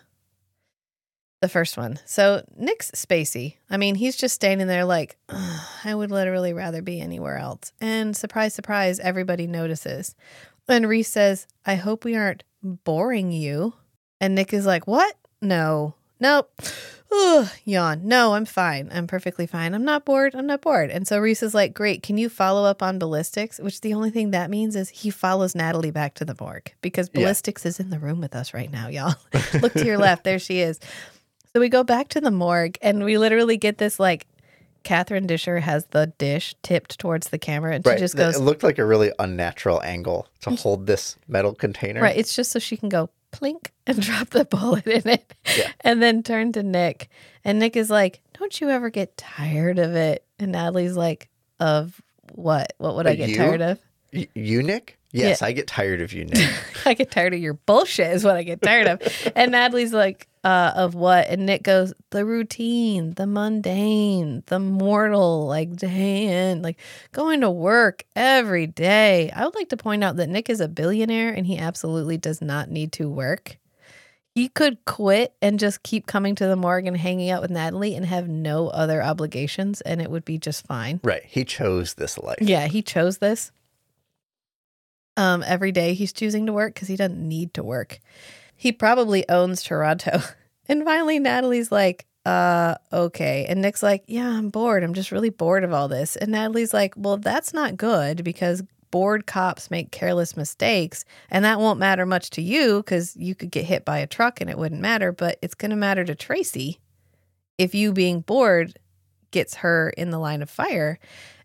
The first one. So Nick's spacey. I mean, he's just standing there like, I would literally rather be anywhere else. And surprise, surprise, everybody notices. And Reese says, I hope we aren't boring you. And Nick is like, What? No. Nope. Ugh, yawn. No, I'm fine. I'm perfectly fine. I'm not bored. I'm not bored. And so Reese is like, Great. Can you follow up on ballistics? Which the only thing that means is he follows Natalie back to the morgue because Yeah. ballistics is in the room with us right now, y'all. Look to your left. There she is. So we go back to the morgue and we literally get this like Catherine Disher has the dish tipped towards the camera and Right. she just goes, It looked like a really unnatural angle to hold this metal container. Right. It's just so she can go plink and drop the bullet in it Yeah. and then turn to Nick. And Nick is like, Don't you ever get tired of it? And Natalie's like, Of what? What would I get you? tired of? Y- you, Nick? Yes, I get tired of you, Nick. I get tired of your bullshit, is what I get tired of. and Natalie's like, uh, of what? And Nick goes, the routine, the mundane, the mortal, like day in, like going to work every day. I would like to point out that Nick is a billionaire and he absolutely does not need to work. He could quit and just keep coming to the morgue and hanging out with Natalie and have no other obligations, and it would be just fine. right. He chose this life. Yeah, he chose this. Um, every day he's choosing to work because he doesn't need to work. He probably owns Toronto. And finally, Natalie's like, uh, okay. And Nick's like, yeah, I'm bored. I'm just really bored of all this. And Natalie's like, well, that's not good because bored cops make careless mistakes. And that won't matter much to you because you could get hit by a truck and it wouldn't matter. But it's going to matter to Tracy if you being bored gets her in the line of fire.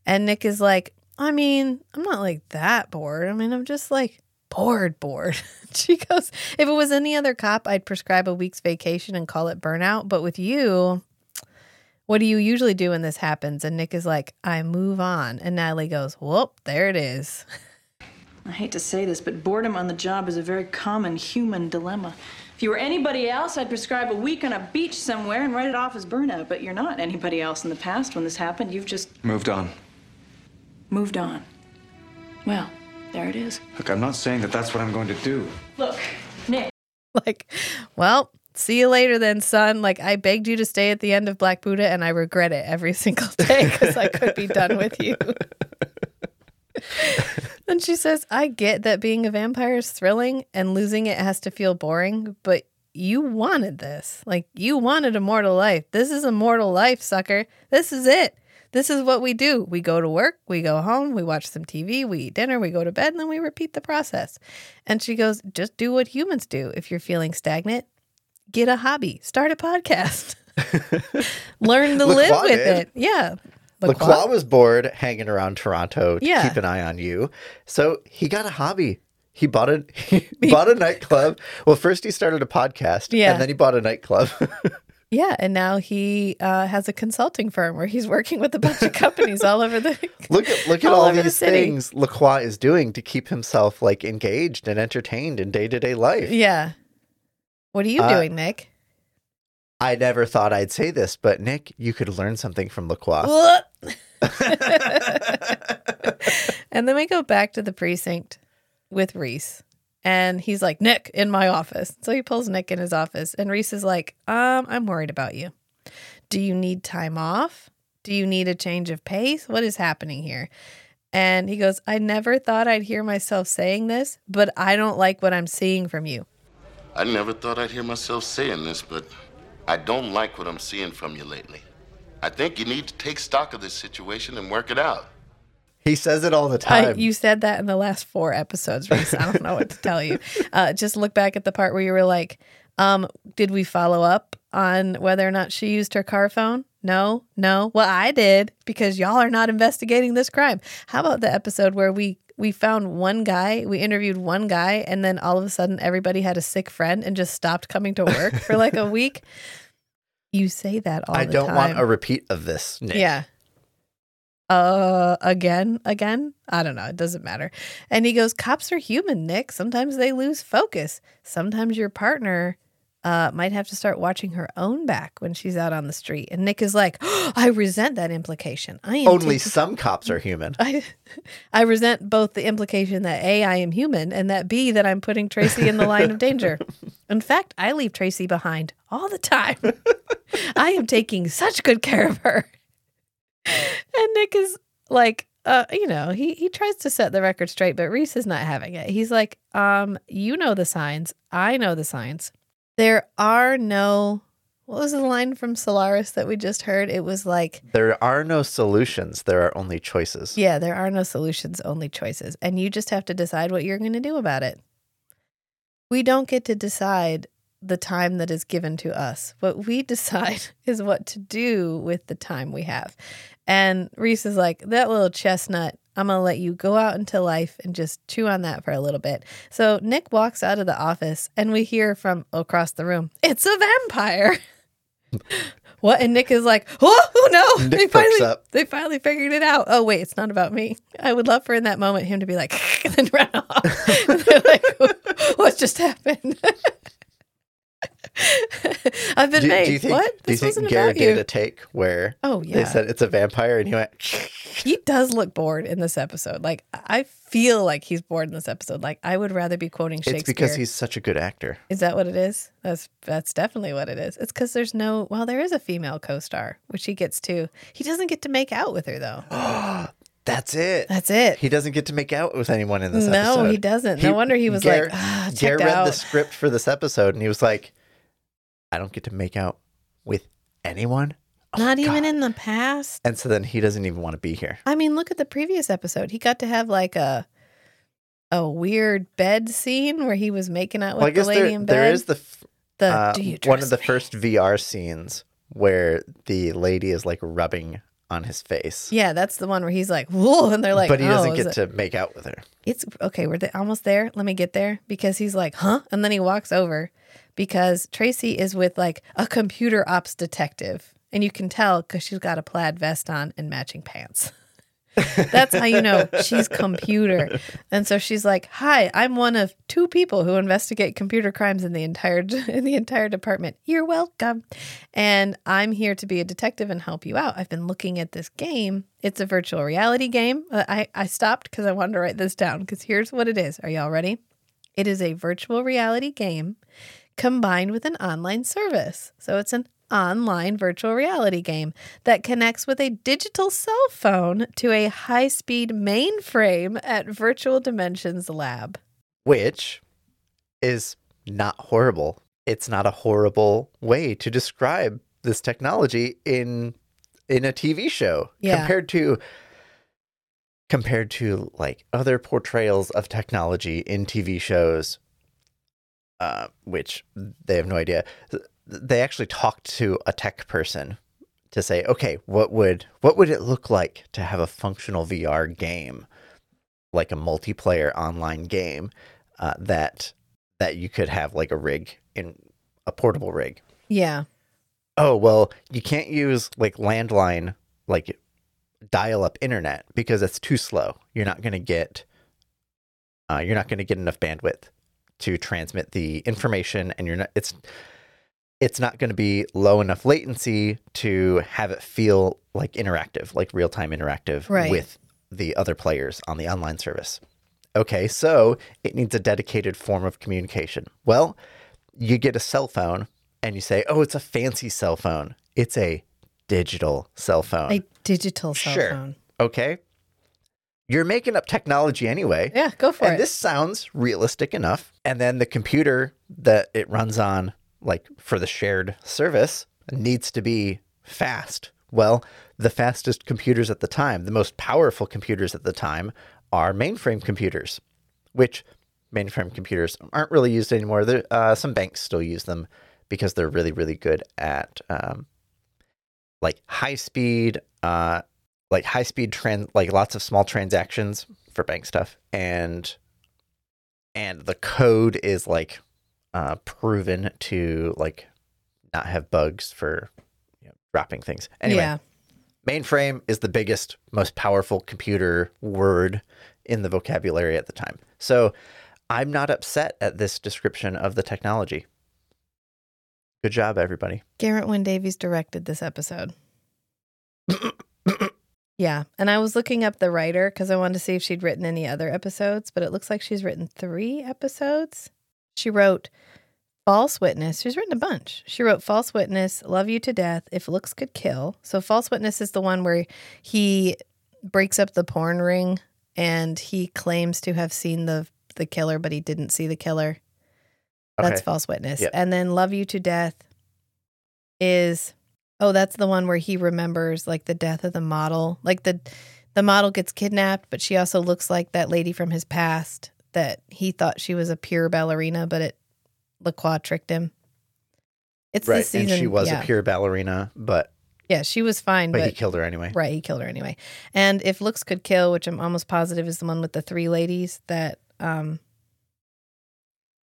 And Nick is like, I mean, I'm not like that bored. I mean, I'm just like bored, bored. she goes, if it was any other cop, I'd prescribe a week's vacation and call it burnout. But with you, what do you usually do when this happens? And Nick is like, I move on. And Natalie goes, Whoop, there it is. I hate to say this, but boredom on the job is a very common human dilemma. If you were anybody else, I'd prescribe a week on a beach somewhere and write it off as burnout, but you're not anybody else in the past when this happened. You've just Moved on. moved on. Well, there it is. Look, I'm not saying that that's what I'm going to do. Look, Nick. Like, well, see you later then, son. Like, I begged you to stay at the end of Black Buddha, and I regret it every single day because I could be done with you. and she says, I get that being a vampire is thrilling and losing it has to feel boring, but you wanted this. Like, you wanted a mortal life. This is a mortal life, sucker. This is it. This is what we do. We go to work, we go home, we watch some TV, we eat dinner, we go to bed, and then we repeat the process. And she goes, just do what humans do. If you're feeling stagnant, get a hobby, start a podcast, learn to live with did. it. Yeah. LaCroix was bored hanging around Toronto to Yeah. keep an eye on you. So he got a hobby. He bought a he bought a nightclub. Well, first he started a podcast, Yeah. and then he bought a nightclub. Yeah, and now he uh, has a consulting firm where he's working with a bunch of companies all over the. look at look at All all, over the these things Lacroix is doing to keep himself like engaged and entertained in day to day life. Yeah. What are you Uh, doing, Nick? I never thought I'd say this, but Nick, you could learn something from Lacroix. and then we go back to the precinct with Reese. And he's like, Nick, in my office. So he pulls Nick in his office. And Reese is like, um, I'm worried about you. Do you need time off? Do you need a change of pace? What is happening here? And he goes, I never thought I'd hear myself saying this, but I don't like what I'm seeing from you. I never thought I'd hear myself saying this, but I don't like what I'm seeing from you lately. I think you need to take stock of this situation and work it out. He says it all the time. you said that in the last four episodes, Reese. I don't know what to tell you. Uh, just look back at the part where you were like, um, did we follow up on whether or not she used her car phone? No, no. Well, I did because y'all are not investigating this crime. How about the episode where we we found one guy, we interviewed one guy, and then all of a sudden everybody had a sick friend and just stopped coming to work for like a week? You say that all I the time. I don't want a repeat of this, Nick. Yeah. Uh, again, again. I don't know. It doesn't matter. And he goes, "Cops are human, Nick. Sometimes they lose focus. Sometimes your partner." Uh, might have to start watching her own back when she's out on the street. And Nick is like, I resent that implication. I am Only taking- some cops are human. I, I resent both the implication that A, I am human, and that B, that I'm putting Tracy in the line of danger. In fact, I leave Tracy behind all the time. I am taking such good care of her. And Nick is like, uh, you know, he he tries to set the record straight, but Reese is not having it. He's like, um, you know the signs. I know the signs. There are no what was the line from Solaris that we just heard? It was like There are no solutions. There are only choices. yeah, there are no solutions, only choices. And you just have to decide what you're going to do about it. We don't get to decide the time that is given to us. What we decide is what to do with the time we have. And Reese is like, that little chestnut, I'm going to let you go out into life and just chew on that for a little bit. So Nick walks out of the office and we hear from across the room, it's a vampire. What? And Nick is like, oh, oh no! Nick they finally, up. they finally figured it out. Oh wait, it's not about me. I would love for in that moment him to be like, and then run off. And they're like, what just happened? I've been Do, made. do you think, what? do you think wasn't Geraint did a take where Oh yeah. they said it's a vampire and he went, he does look bored in this episode. Like I feel like he's bored in this episode. Like I would rather be quoting Shakespeare. it's because he's such a good actor. Is that what it is? That's that's definitely what it is. It's because there's no. Well, there is a female co-star, which he gets to. He doesn't get to make out with her though. That's it. That's it. He doesn't get to make out with anyone in this No, episode. he doesn't. No wonder he was like, "Ah, Geraint read out." the script for this episode and he was like, I don't get to make out with anyone. Oh, Not even God. in the past. And so then he doesn't even want to be here. I mean, look at the previous episode. He got to have like a a weird bed scene where he was making out with Well, I the lady there, in bed. there is the f- the uh, one of the me? first VR scenes where the lady is like rubbing on his face. Yeah, that's the one where he's like, "Whoa," and they're like, but he "Oh, doesn't is get it- to make out with her. It's okay. We're th- almost there. Let me get there because he's like, huh? And then he walks over because Tracy is with like a computer ops detective. And you can tell because she's got a plaid vest on and matching pants. That's how you know she's computer. And so she's like, "Hi, I'm one of two people who investigate computer crimes in the entire in the entire department. You're welcome. And I'm here to be a detective and help you out. I've been looking at this game. It's a virtual reality game. Uh, I I stopped because I wanted to write this down because here's what it is. Are y'all ready? It is a virtual reality game combined with an online service. So it's an online virtual reality game that connects with a digital cell phone to a high speed mainframe at Virtual Dimensions Lab. which is not horrible. It's not a horrible way to describe this technology in in a TV show Yeah. compared to compared to like other portrayals of technology in TV shows uh, which they have no idea. They actually talked to a tech person to say okay what would what would it look like to have a functional VR game like a multiplayer online game uh, that that you could have like a rig in a portable rig? Yeah. oh well you can't use like landline like dial up internet because it's too slow. You're not going to get uh, you're not going to get enough bandwidth to transmit the information and you're not it's it's not going to be low enough latency to have it feel like interactive like real-time interactive Right. with the other players on the online service okay so it needs a dedicated form of communication well you get a cell phone and you say, "Oh, it's a fancy cell phone." It's a digital cell phone. A digital cell Sure. phone. okay? You're making up technology anyway. Yeah, go for and it. And this sounds realistic enough. And then the computer that it runs on like for the shared service needs to be fast. Well, the fastest computers at the time, the most powerful computers at the time are mainframe computers, which mainframe computers aren't really used anymore. There, uh, some banks still use them because they're really, really good at um, like high speed, uh, like high speed trans, like lots of small transactions for bank stuff, and and the code is like uh, proven to like not have bugs for you know, dropping things. Anyway, Yeah. mainframe is the biggest, most powerful computer word in the vocabulary at the time. So I'm not upset at this description of the technology. Good job, everybody. Geraint Wyn Davies directed this episode. Yeah. And I was looking up the writer because I wanted to see if she'd written any other episodes, but it looks like she's written three episodes. She wrote False Witness. She's written a bunch. She wrote False Witness, Love You to Death, If Looks Could Kill. So False Witness is the one where he breaks up the porn ring and he claims to have seen the the killer, but he didn't see the killer. That's Okay. false witness. Yep. And then Love You to Death is oh, that's the one where he remembers like the death of the model. Like the the model gets kidnapped, but she also looks like that lady from his past that he thought she was a pure ballerina, but it Lacroix tricked him. It's right. season. and she was yeah. a pure ballerina, but, Yeah, she was fine, but, but, he killed her anyway. Right, he killed her anyway. And if looks could kill, which I'm almost positive is the one with the three ladies that um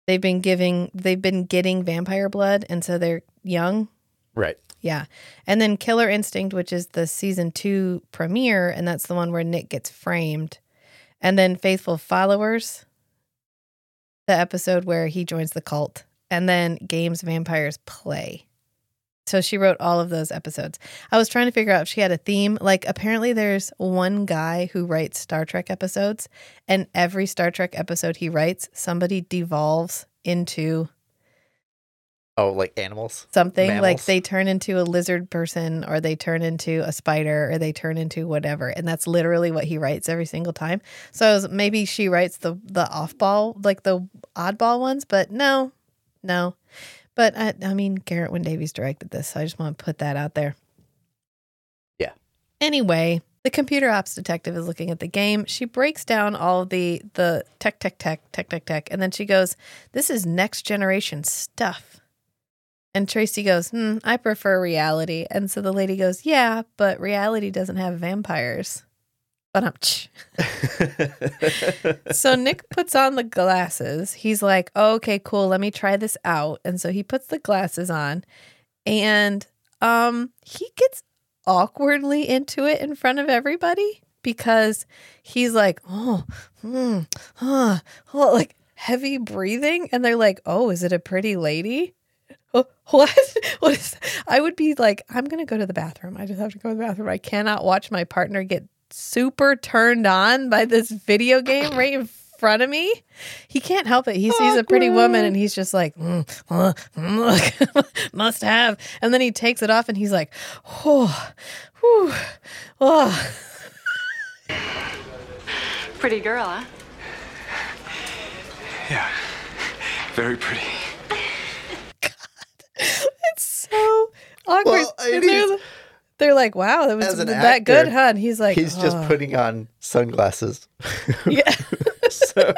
they've been giving they've been getting vampire blood and so they're young. Right. Yeah. And then Killer Instinct, which is the season 2 premiere and that's the one where Nick gets framed. And then Faithful Followers, the episode where he joins the cult. And then Games Vampires Play. So she wrote all of those episodes. I was trying to figure out if she had a theme. Like, apparently, there's one guy who writes Star Trek episodes, and every Star Trek episode he writes, somebody devolves into Oh, like animals? something. Like they turn into a lizard person, or they turn into a spider, or they turn into whatever. And that's literally what he writes every single time. So maybe she writes the the off ball, like the oddball ones, but no, no. But I, I mean, Geraint Wyn Davies directed this, so I just want to put that out there. Yeah. Anyway, the computer ops detective is looking at the game. She breaks down all the the tech, tech, tech, tech, tech, tech, and then she goes, "This is next generation stuff." And Tracy goes, hmm, "I prefer reality." And so the lady goes, "Yeah, but reality doesn't have vampires." But um, so Nick puts on the glasses. He's like, oh, okay, cool. Let me try this out. And so he puts the glasses on and um he gets awkwardly into it in front of everybody because he's like, oh, hmm, huh, oh, like heavy breathing. And they're like, oh, is it a pretty lady? Oh, what? What is? I would be like, I'm gonna go to the bathroom. I just have to go to the bathroom. I cannot watch my partner get super turned on by this video game right in front of me. He can't help it. He sees a pretty woman and he's just like, mm, uh, mm, look, must have. And then he takes it off and he's like, oh, whew, oh. Pretty girl, huh? Yeah. Very pretty. It's so awkward. Well, they're like- "Wow, that was that good, huh?" And he's like, He's just "Oh." putting on sunglasses. Yeah. so,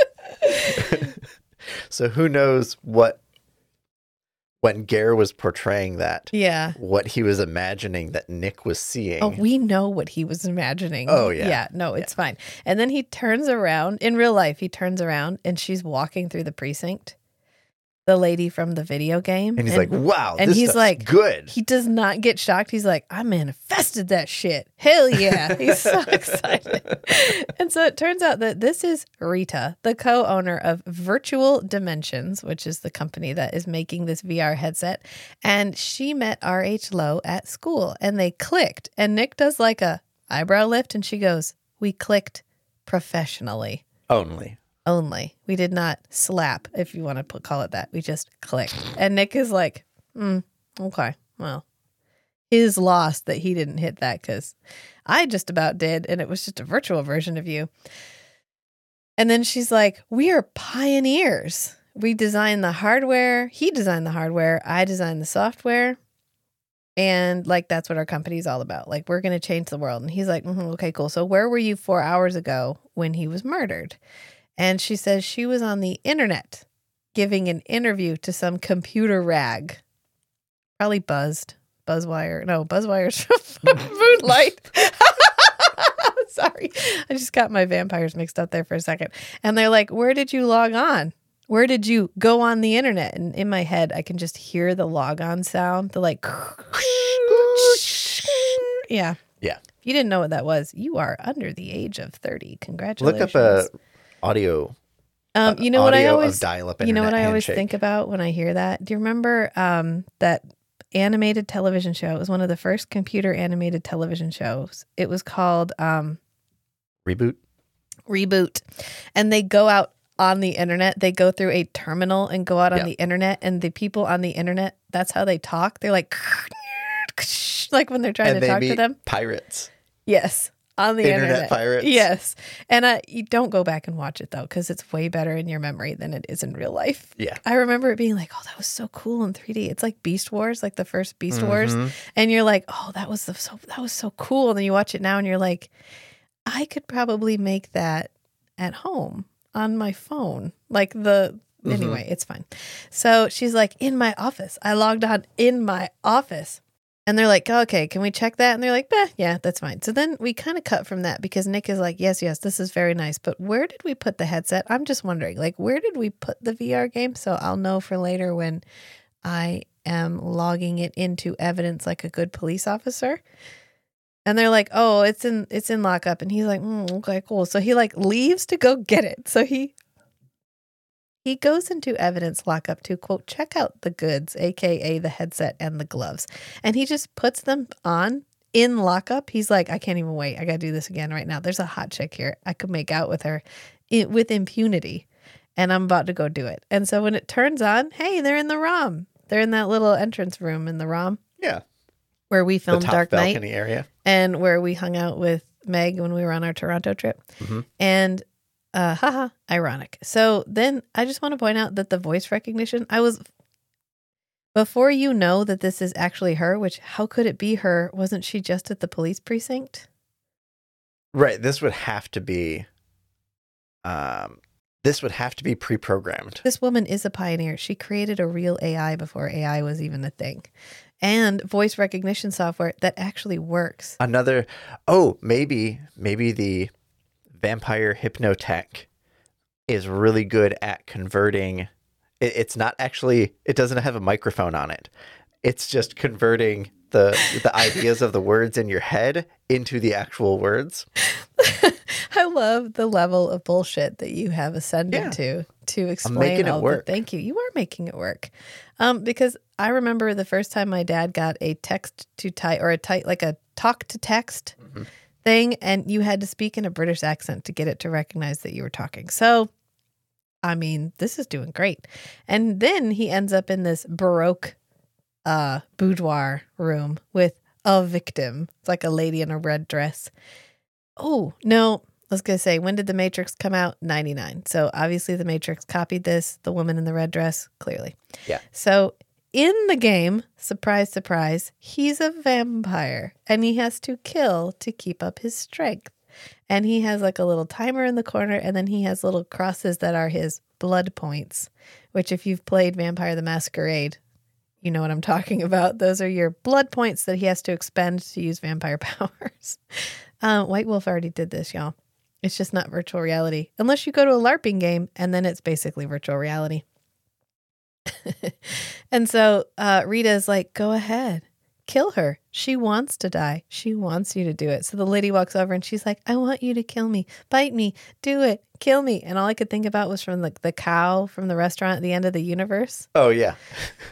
so who knows what when Ger was portraying that, yeah. what he was imagining that Nick was seeing. Oh, we know what he was imagining. Oh, yeah. Yeah, no, it's fine. And then he turns around in real life, he turns around and she's walking through the precinct. The lady from the video game. and he's like, "Wow!" and he's like, "Good." He does not get shocked. He's like, I manifested that shit. Hell yeah. He's so excited. and so it turns out that this is Rita, the co owner of Virtual Dimensions, which is the company that is making this VR headset. And she met R.H. Lowe at school and they clicked. And Nick does like a eyebrow lift and she goes, We clicked professionally Only. Only. We did not slap, if you want to put, call it that. We just clicked. And Nick is like, mm, okay, well, his loss that he didn't hit that because I just about did, and it was just a virtual version of you. And then she's like, we are pioneers. We designed the hardware. He designed the hardware. I designed the software. And like, that's what our company is all about. Like, we're going to change the world. And he's like, "Mhm, okay, cool. So, where were you four hours ago when he was murdered? And she says she was on the internet giving an interview to some computer rag. Probably buzzed. Buzzwire. No, Buzzwire's from Moonlight. Sorry. I just got my vampires mixed up there for a second. And they're like, Where did you log on? Where did you go on the internet? And in my head, I can just hear the log on sound, the like, yeah. Yeah. If you didn't know what that was, you are under the age of 30. Congratulations. Look up a audio. Um, you know what I always you know what I always handshake. think about when I hear that. Do you remember um, that animated television show? It was one of the first computer animated television shows. It was called um, Reboot. Reboot, and they go out on the internet. They go through a terminal and go out on Yeah. the internet, and the people on the internet. That's how they talk. They're like, like when they're trying and to talk to them. pirates. Yes. On the Internet internet, pirates. Yes, and uh, you don't go back and watch it though, because it's way better in your memory than it is in real life. Yeah. I remember it being like, "Oh, that was so cool in 3D." It's like Beast Wars, like the first Beast Wars, Mhm. and you're like, "Oh, that was the, so that was so cool." And then you watch it now, and you're like, "I could probably make that at home on my phone." Like the anyway, it's fine. So she's like, "In my office." I logged on in my office. And they're like, okay, can we check that? And they're like, yeah, that's fine. So then we kind of cut from that because Nick is like, yes, yes, this is very nice. But where did we put the headset? I'm just wondering, like, where did we put the VR game? So I'll know for later when I am logging it into evidence like a good police officer. And they're like, oh, it's in it's in lockup. And he's like, mm, okay, cool. So he like leaves to go get it. So he he goes into evidence lockup to quote check out the goods, aka the headset and the gloves, and he just puts them on in lockup. He's like, I can't even wait. I got to do this again right now. There's a hot chick here. I could make out with her i with impunity, and I'm about to go do it. And so when it turns on, hey, they're in the ROM. They're in that little entrance room in the ROM Yeah. where we The filmed top Dark Knight area. and where we hung out with Meg when we were on our Toronto trip. Mhm. And uh haha, ironic. So then I just want to point out that the voice recognition, I was before you know that this is actually her, which how could it be her? Wasn't she just at the police precinct? Right. This would have to be. Um, this would have to be pre-programmed. This woman is a pioneer. She created a real AI before AI was even a thing. And voice recognition software that actually works. Another. Oh, maybe maybe the vampire hypnotech is really good at converting. It, it's not actually. It doesn't have a microphone on it. It's just converting the the ideas of the words in your head into the actual words. I love the level of bullshit that you have ascended Yeah. to to explain making it all work. The, thank you. You are making it work. Um, because I remember the first time my dad got a text to type or a type like a talk to text Mm-hmm. Thing, and you had to speak in a British accent to get it to recognize that you were talking. So, I mean, this is doing great. And then he ends up in this baroque uh boudoir room with a victim. It's like a lady in a red dress. Oh, no. I was going to say, when did The Matrix come out? 99. So obviously, The Matrix copied this, the woman in the red dress, clearly. Yeah. So in the game, surprise, surprise, he's a vampire and he has to kill to keep up his strength. And he has like a little timer in the corner, and then he has little crosses that are his blood points, which, if you've played Vampire the Masquerade, you know what I'm talking about. Those are your blood points that he has to expend to use vampire powers. Um, White Wolf already did this, y'all. It's just not virtual reality, unless you go to a LARPing game, and then it's basically virtual reality. and so uh, Rita is like, go ahead, kill her. She wants to die. She wants you to do it. So the lady walks over and she's like, I want you to kill me. Bite me. Do it. Kill me. And all I could think about was from the, the cow from the restaurant at the end of the universe. Oh yeah,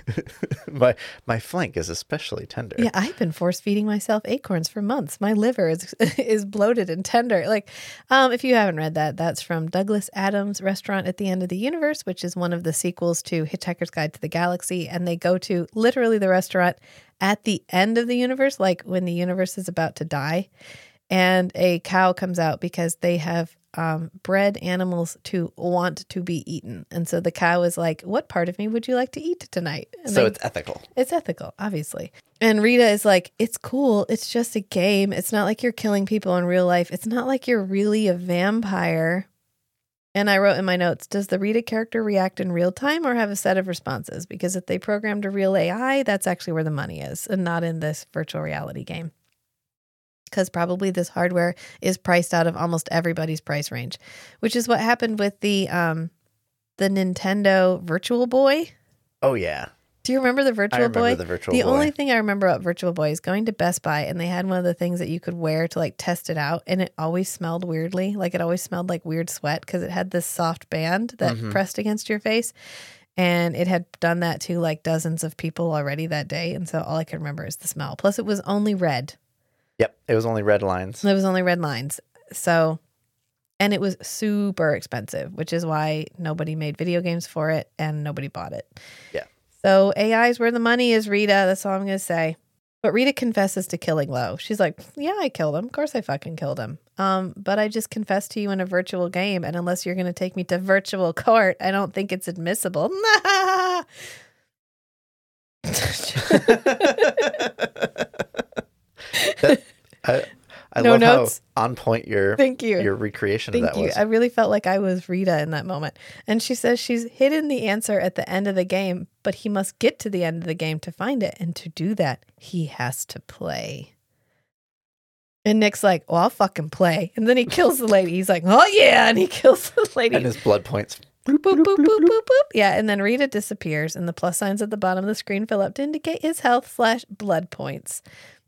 my my flank is especially tender. Yeah, I've been force feeding myself acorns for months. My liver is is bloated and tender. Like, um, if you haven't read that, that's from Douglas Adams' Restaurant at the End of the Universe, which is one of the sequels to Hitchhiker's Guide to the Galaxy, and they go to literally the restaurant at the end of the universe, like when the universe is about to die, and a cow comes out because they have um, bred animals to want to be eaten. And so the cow is like, What part of me would you like to eat tonight? And So they- it's ethical. it's ethical, obviously. And Rita is like, It's cool. It's just a game. It's not like you're killing people in real life. It's not like you're really a vampire. And I wrote in my notes, does the Rita character react in real time or have a set of responses? Because if they programmed a real AI, that's actually where the money is and not in this virtual reality game. Because probably this hardware is priced out of almost everybody's price range, which is what happened with the um the Nintendo Virtual Boy. Oh yeah, Do you remember the Virtual remember Boy? the Virtual the Boy. only thing I remember about Virtual Boy is going to Best Buy and they had one of the things that you could wear to like test it out, and it always smelled weirdly. Like it always smelled like weird sweat because it had this soft band that Mhm. pressed against your face, and it had done that to like dozens of people already that day. And so all I can remember is the smell. Plus, it was only red. yep. It was only red lines. It was only red lines. So, and it was super expensive, which is why nobody made video games for it and nobody bought it. Yeah. So AI is where the money is, Rita. That's all I'm going to say. But Rita confesses to killing Lowe. She's like, "Yeah, I killed him. Of course, I fucking killed him. Um, but I just confessed to you in a virtual game, and unless you're going to take me to virtual court, I don't think it's admissible." That- I, I No love notes? how on point your Thank you. your recreation Thank of that you. was. I really felt like I was Rita in that moment. And she says she's hidden the answer at the end of the game, but he must get to the end of the game to find it. And to do that, he has to play. And Nick's like, well, I'll fucking play. And then he kills the lady. He's like, oh, yeah. And he kills the lady. and his blood points. boop, boop, boop, boop, boop, boop. Yeah. And then Rita disappears, and the plus signs at the bottom of the screen fill up to indicate his health slash blood points.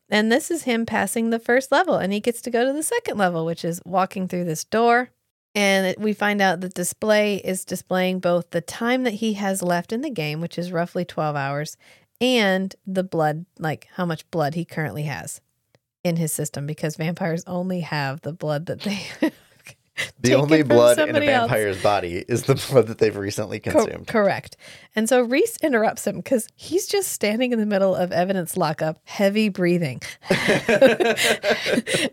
And this is him passing the first level, and he gets to go to the second level, which is walking through this door. And we find out the display is displaying both the time that he has left in the game, which is roughly 12 hours, and the blood, like how much blood he currently has in his system, because vampires only have the blood that they. The only blood in a somebody else. vampire's body is the blood that they've recently consumed. correct. And so Reese interrupts him because he's just standing in the middle of evidence lockup, heavy breathing.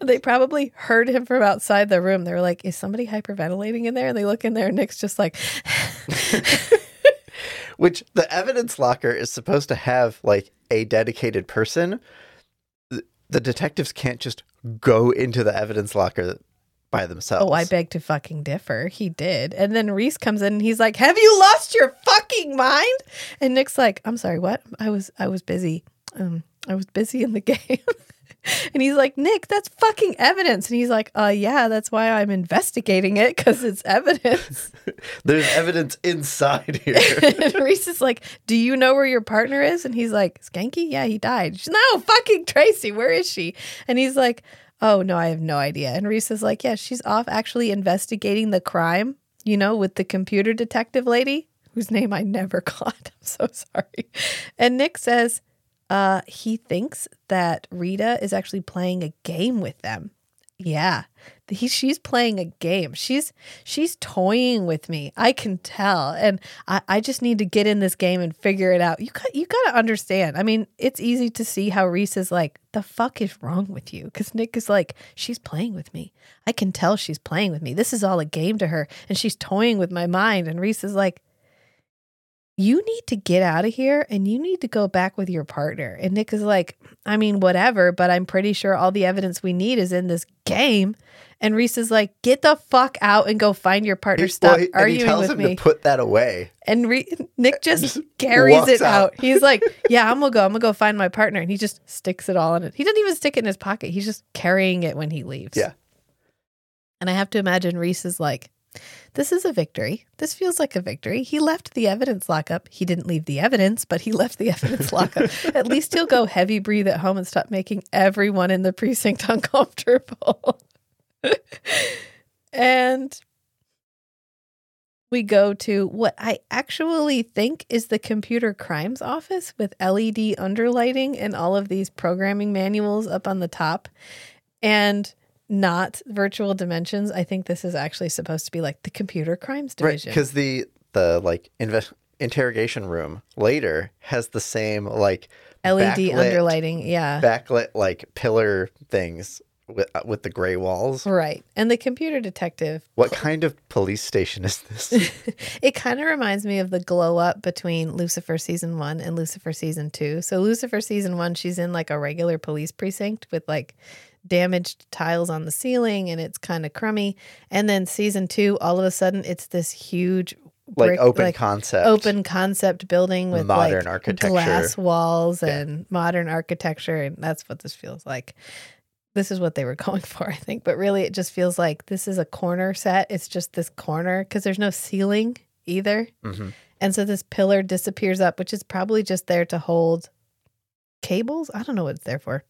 they probably heard him from outside the room. They were like, Is somebody hyperventilating in there? And they look in there, and Nick's just like, Which the evidence locker is supposed to have like a dedicated person. The detectives can't just go into the evidence locker by themselves. Oh, I beg to fucking differ. He did. And then Reese comes in and he's like, Have you lost your fucking mind? And Nick's like, I'm sorry, what? I was I was busy. Um, I was busy in the game. and he's like, Nick, that's fucking evidence. And he's like, uh yeah, that's why I'm investigating it, because it's evidence. There's evidence inside here. and Reese is like, Do you know where your partner is? And he's like, Schanke? Yeah, he died. She's no, fucking Tracy, where is she? And he's like, Oh no, I have no idea. And Reese is like, Yeah, she's off actually investigating the crime, you know, with the computer detective lady, whose name I never caught. I'm so sorry. And Nick says, uh, he thinks that Rita is actually playing a game with them. Yeah. He, she's playing a game. She's she's toying with me. I can tell. And I, I just need to get in this game and figure it out. You got you gotta understand. I mean, it's easy to see how Reese is like, the fuck is wrong with you? Because Nick is like, she's playing with me. I can tell she's playing with me. This is all a game to her, and she's toying with my mind. And Reese is like, you need to get out of here and you need to go back with your partner. And Nick is like, I mean, whatever, but I'm pretty sure all the evidence we need is in this game. And Reese is like, get the fuck out and go find your partner. Stop Well, he- and he tells with him me. to put that away. And Re- Nick just carries it out. out. He's like, "Yeah, I'm gonna go. I'm gonna go find my partner." And he just sticks it all in it. He doesn't even stick it in his pocket. He's just carrying it when he leaves. Yeah. And I have to imagine Reese is like, "This is a victory. This feels like a victory. He left the evidence lockup. He didn't leave the evidence, but he left the evidence lockup. At least he'll go heavy breathe at home and stop making everyone in the precinct uncomfortable." and we go to what I actually think is the computer crimes office with LED underlighting and all of these programming manuals up on the top and not virtual dimensions. I think this is actually supposed to be like the computer crimes Right, division. because the the like inve- interrogation room later has the same like LED backlit- underlighting. Yeah. backlit like pillar things with uh, with the gray walls. right. And the computer detective What kind of police station is this? it kind of reminds me of the glow up between Lucifer season one and Lucifer season two. So, Lucifer season one, she's in like a regular police precinct with like damaged tiles on the ceiling and it's kind of crummy. And then season two, all of a sudden, it's this huge, like brick- open like, concept. open concept building with Modern like architecture. glass walls and modern architecture. And that's what this feels like. This is what they were going for, I think. But really, it just feels like this is a corner set. It's just this corner because there's no ceiling either. Mhm. And so this pillar disappears up, which is probably just there to hold cables. I don't know what it's there for.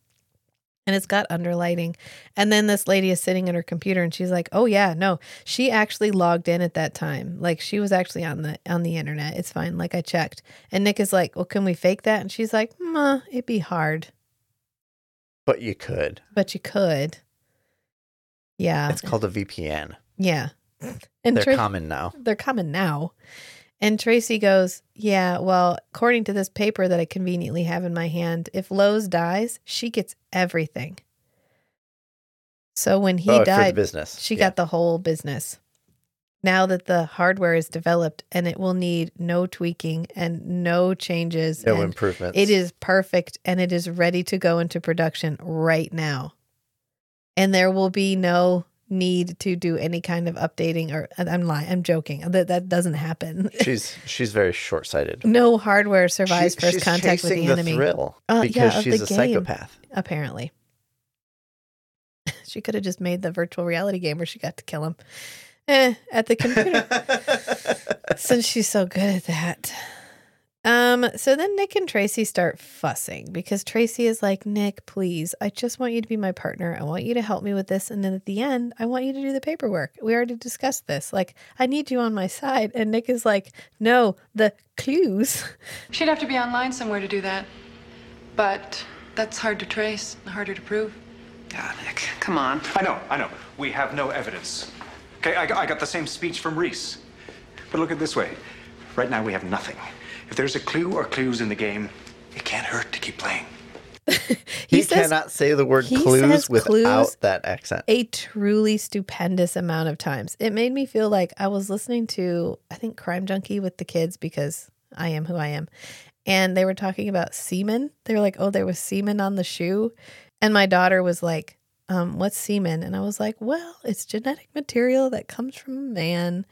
And it's got underlighting. And then this lady is sitting at her computer and she's like, "Oh yeah, no. She actually logged in at that time. Like she was actually on the on the internet. It's fine. Like I checked." And Nick is like, "Well, can we fake that?" And she's like, "Nah, it'd be hard, But you could. but you could." Yeah. It's called a VPN. yeah. And They're Tra- common now. they're common now. And Tracy goes, Yeah, well, according to this paper that I conveniently have in my hand, if Lowe's dies, she gets everything. So when he Oh, died, business. she Yeah. got the whole business. Now that the hardware is developed and it will need no tweaking and no changes, no improvements. it is perfect and it is ready to go into production right now. And there will be no need to do any kind of updating or I'm lying, I'm joking. That that doesn't happen. She's she's very short sighted. no hardware survives first contact with the chasing enemy. thrill Uh, because of she's a game. psychopath. Apparently. she could have just made the virtual reality game where she got to kill him. Eh, at the computer. since she's so good at that. Um, so then Nick and Tracy start fussing because Tracy is like, Nick, please, I just want you to be my partner. I want you to help me with this. And then at the end, I want you to do the paperwork. We already discussed this. Like, I need you on my side. And Nick is like, no, the clues. She'd have to be online somewhere to do that. But that's hard to trace, harder to prove. Yeah, Nick. Come on. I know, I know. We have no evidence. Okay, I, got- I got the same speech from Reese. But look at it this way. Right now, we have nothing. If there's a clue or clues in the game, it can't hurt to keep playing. He, says- cannot say the word clues without clues that accent. a truly stupendous amount of times. It made me feel like I was listening to, I think, Crime Junkie with the kids because I am who I am. And they were talking about semen. They were like, oh, there was semen on the shoe. And my daughter was like, um, what's semen? And I was like, well, it's genetic material that comes from a man.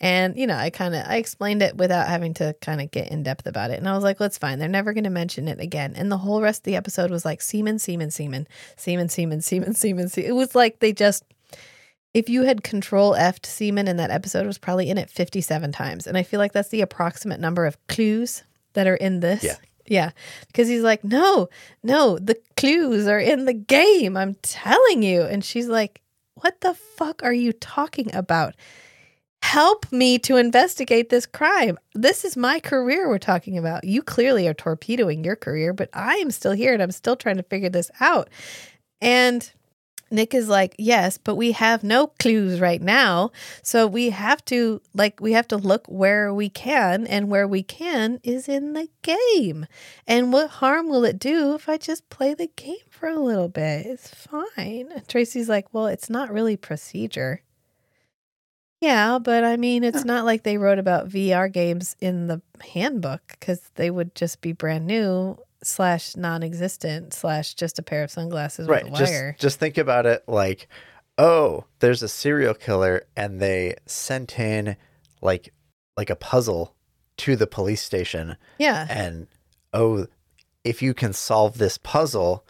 And, you know, I kind of, I explained it without having to kind of get in depth about it. And I was like, well, it's fine. They're never going to mention it again. And the whole rest of the episode was like semen, semen, semen, semen, semen, semen, semen, semen. It was like they just, if you had control F to semen in that episode, was probably in it 57 times. And I feel like that's the approximate number of clues that are in this. Yeah. Yeah. Because he's like, no, no, the clues are in the game. I'm telling you. And she's like, what the fuck are you talking about? Help me to investigate this crime. This is my career we're talking about. You clearly are torpedoing your career, but I am still here and I'm still trying to figure this out. And Nick is like, yes, but we have no clues right now. So we have to, like, we have to look where we can, and where we can is in the game. And what harm will it do if I just play the game for a little bit? It's fine. Tracy's like, well, it's not really procedure. Yeah, but I mean, it's not like they wrote about VR games in the handbook because they would just be brand new slash non-existent slash just a pair of sunglasses right. with a Just wire. just think about it like, oh, there's a serial killer, and they sent in like like a puzzle to the police station, yeah, and oh, if you can solve this puzzle,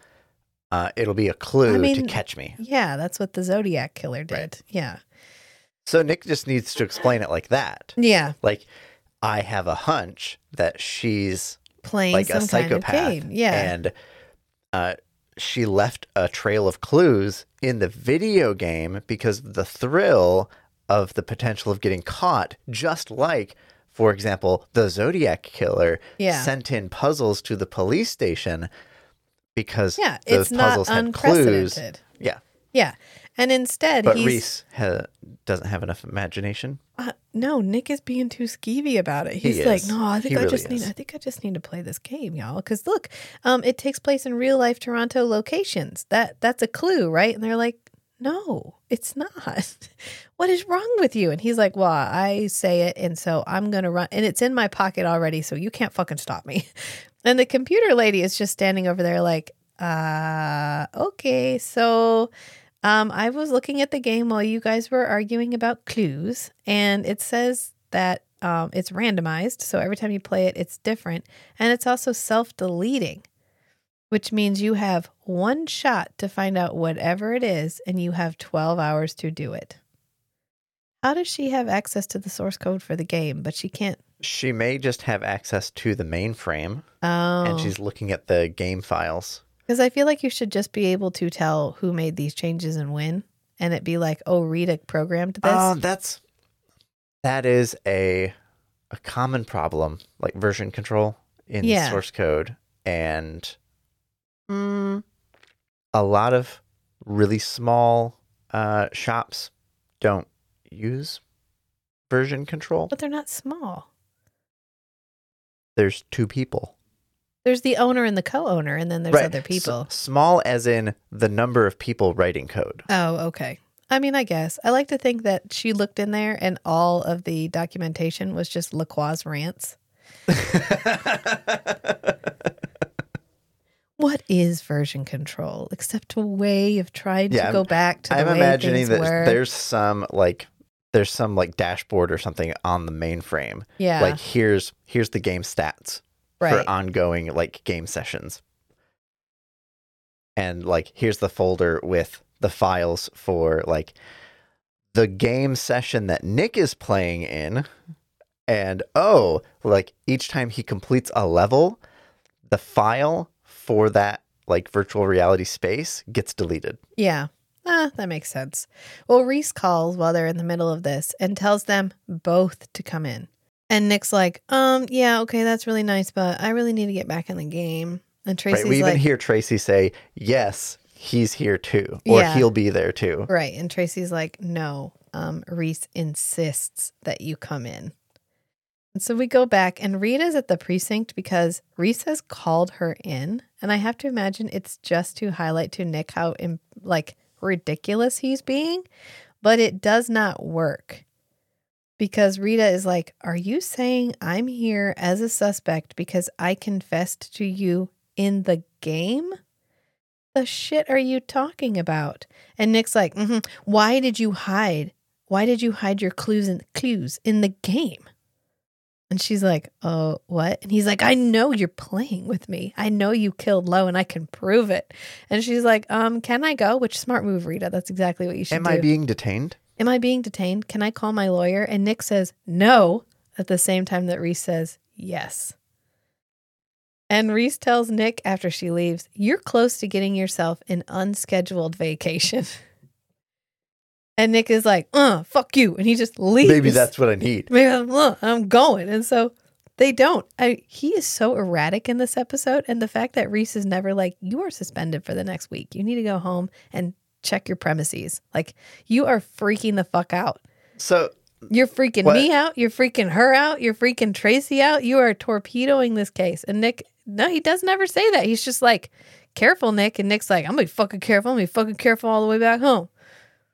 uh, it'll be a clue to mean- catch me. yeah, that's what the Zodiac killer did. Right. Yeah, So Nick just needs to explain it like that. yeah, Like, I have a hunch that she's playing like some a kind of psychopath. game. Yeah, And uh, she left a trail of clues in the video game because the thrill of the potential of getting caught, just like, for example, the Zodiac killer Yeah. sent in puzzles to the police station because yeah, those it's not puzzles had clues. unprecedented. Yeah. Yeah, and instead But he's Reese ha- doesn't have enough imagination. uh, no, Nick is being too skeevy about it. He He's like, no, I think He I really just need. I think I just need to play this game, y'all. Because look, um, it takes place in real life Toronto locations. That that's a clue, right? And they're like, no, it's not. what is wrong with you? And he's like, well, I say it, and so I'm gonna run, and it's in my pocket already, so you can't fucking stop me. And the computer lady is just standing over there, like, uh, okay, so. Um, I was looking at the game while you guys were arguing about clues, and it says that um, it's randomized. So every time you play it, it's different. And it's also self deleting, which means you have one shot to find out whatever it is, and you have 12 hours to do it. How does she have access to the source code for the game, but she can't? She may just have access to the mainframe Oh, and she's looking at the game files. Because I feel like you should just be able to tell who made these changes and when, and it be like, oh, Rita programmed this. Oh, that's that is a a common problem, like version control in Yeah. source code, and mm, a lot of really small uh, shops don't use version control. but they're not small. There's two people. There's the owner and the co-owner, and then there's other S- people. small as in the number of people writing code. Oh, okay. I mean, I guess I like to think that she looked in there, and all of the documentation was just Lacroix's rants. What is version control except a way of trying Yeah, to I'm- go back to the I'm imagining that were? there's some like there's some like dashboard or something on the mainframe. yeah, Like here's here's the game stats right. for ongoing like game sessions. And like here's the folder with the files for like the game session that Nick is playing in. And oh, like each time he completes a level, the file for that like virtual reality space gets deleted. Yeah. Ah, that makes sense. Well, Reese calls while they're in the middle of this and tells them both to come in. And Nick's like, um, yeah, okay, that's really nice, but I really need to get back in the game. And Tracy's right. We even like, hear Tracy say, "Yes, he's here too," or Yeah. "He'll be there too." right. And Tracy's like, no, um, Reese insists that you come in. And so we go back, and Rita's at the precinct because Reese has called her in. And I have to imagine it's just to highlight to Nick how im- like ridiculous he's being, but it does not work because Rita is like, Are you saying I'm here as a suspect because I confessed to you in the game? The shit are you talking about? And Nick's like, hmm Why did you hide? Why did you hide your clues in clues in the game? And she's like, Oh, what? And he's like, I know you're playing with me. I know you killed Lowe and I can prove it. And she's like, Um, can I go? Which smart move, Rita. That's exactly what you should Am do. I being detained? Am I being detained? Can I call my lawyer? And Nick says no at the same time that Reese says yes. And Reese tells Nick after she leaves, You're close to getting yourself an unscheduled vacation. And Nick is like, uh, fuck you. And he just leaves. Maybe that's what I need. Maybe I'm, uh, I'm going. And so they don't. I, he is so erratic in this episode. And the fact that Reese is never like, you are suspended for the next week. You need to go home and check your premises. Like, you are freaking the fuck out. So You're freaking What? me out. You're freaking her out. You're freaking Tracy out. You are torpedoing this case. And Nick, no, he does never say that. He's just like, careful, Nick. And Nick's like, I'm gonna be fucking careful. I'm gonna be fucking careful all the way back home.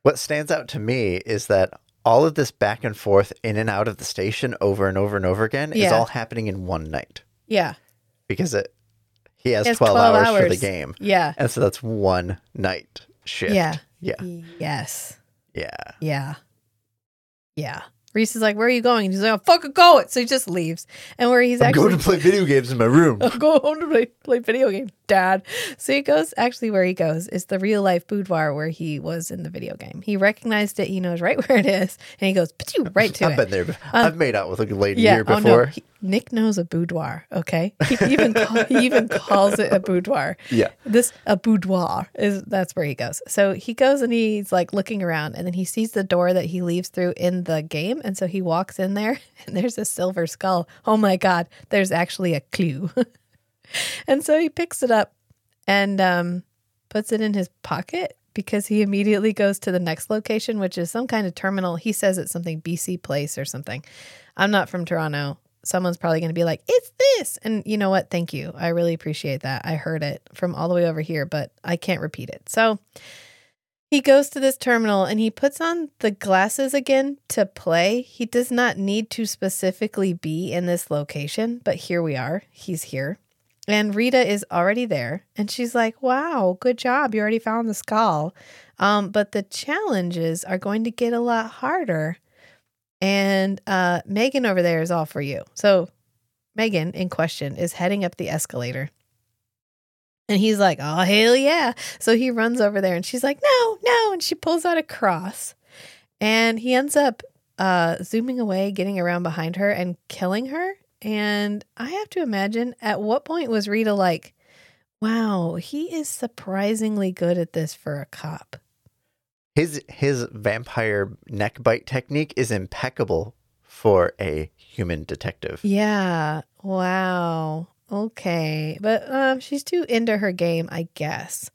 what stands out to me is that all of this back and forth in and out of the station over and over and over again is all happening in one night Yeah. because it he has, He has 12, 12 hours, for the game. Yeah. And so that's one night shift. Yeah. Yeah. Yes. Yeah. Yeah. Yeah. Reese is like, Where are you going? And he's like, oh, I'm fucking going. So he just leaves. And where he's I'm actually going to play video games in my room. I'm going home to play, play video games, Dad. So he goes, actually, where he goes is the real life boudoir where he was in the video game. He recognized it. He knows right where it is. And he goes, right to I've it. been there. bef- I've made out with a lady yeah. here Oh, no. before. He- Nick knows a boudoir. Okay. He even, call, he even calls it a boudoir. Yeah. This, a boudoir is, that's where he goes. So he goes and he's like looking around and then he sees the door that he leaves through in the game. And so he walks in there and there's a silver skull. Oh my God. There's actually a clue. And so he picks it up and um, puts it in his pocket because he immediately goes to the next location, which is some kind of terminal. He says it's something BC Place or something. I'm not from Toronto. Someone's probably going to be like, it's this. And you know what? Thank you. I really appreciate that. I heard it from all the way over here, but I can't repeat it. So he goes to this terminal and he puts on the glasses again to play. He does not need to specifically be in this location, but here we are. He's here. And Rita is already there. And she's like, wow, good job. You already found the skull. Um, but the challenges are going to get a lot harder. And uh, Megan over there is all for you. So Megan in question is heading up the escalator. And he's like, oh, hell yeah. So he runs over there and she's like, no, no. And she pulls out a cross. And he ends up uh, zooming away, getting around behind her and killing her. And I have to imagine at what point was Rita like, wow, he is surprisingly good at this for a cop. His his vampire neck bite technique is impeccable for a human detective. Yeah. Wow. Okay. But um she's too into her game, I guess.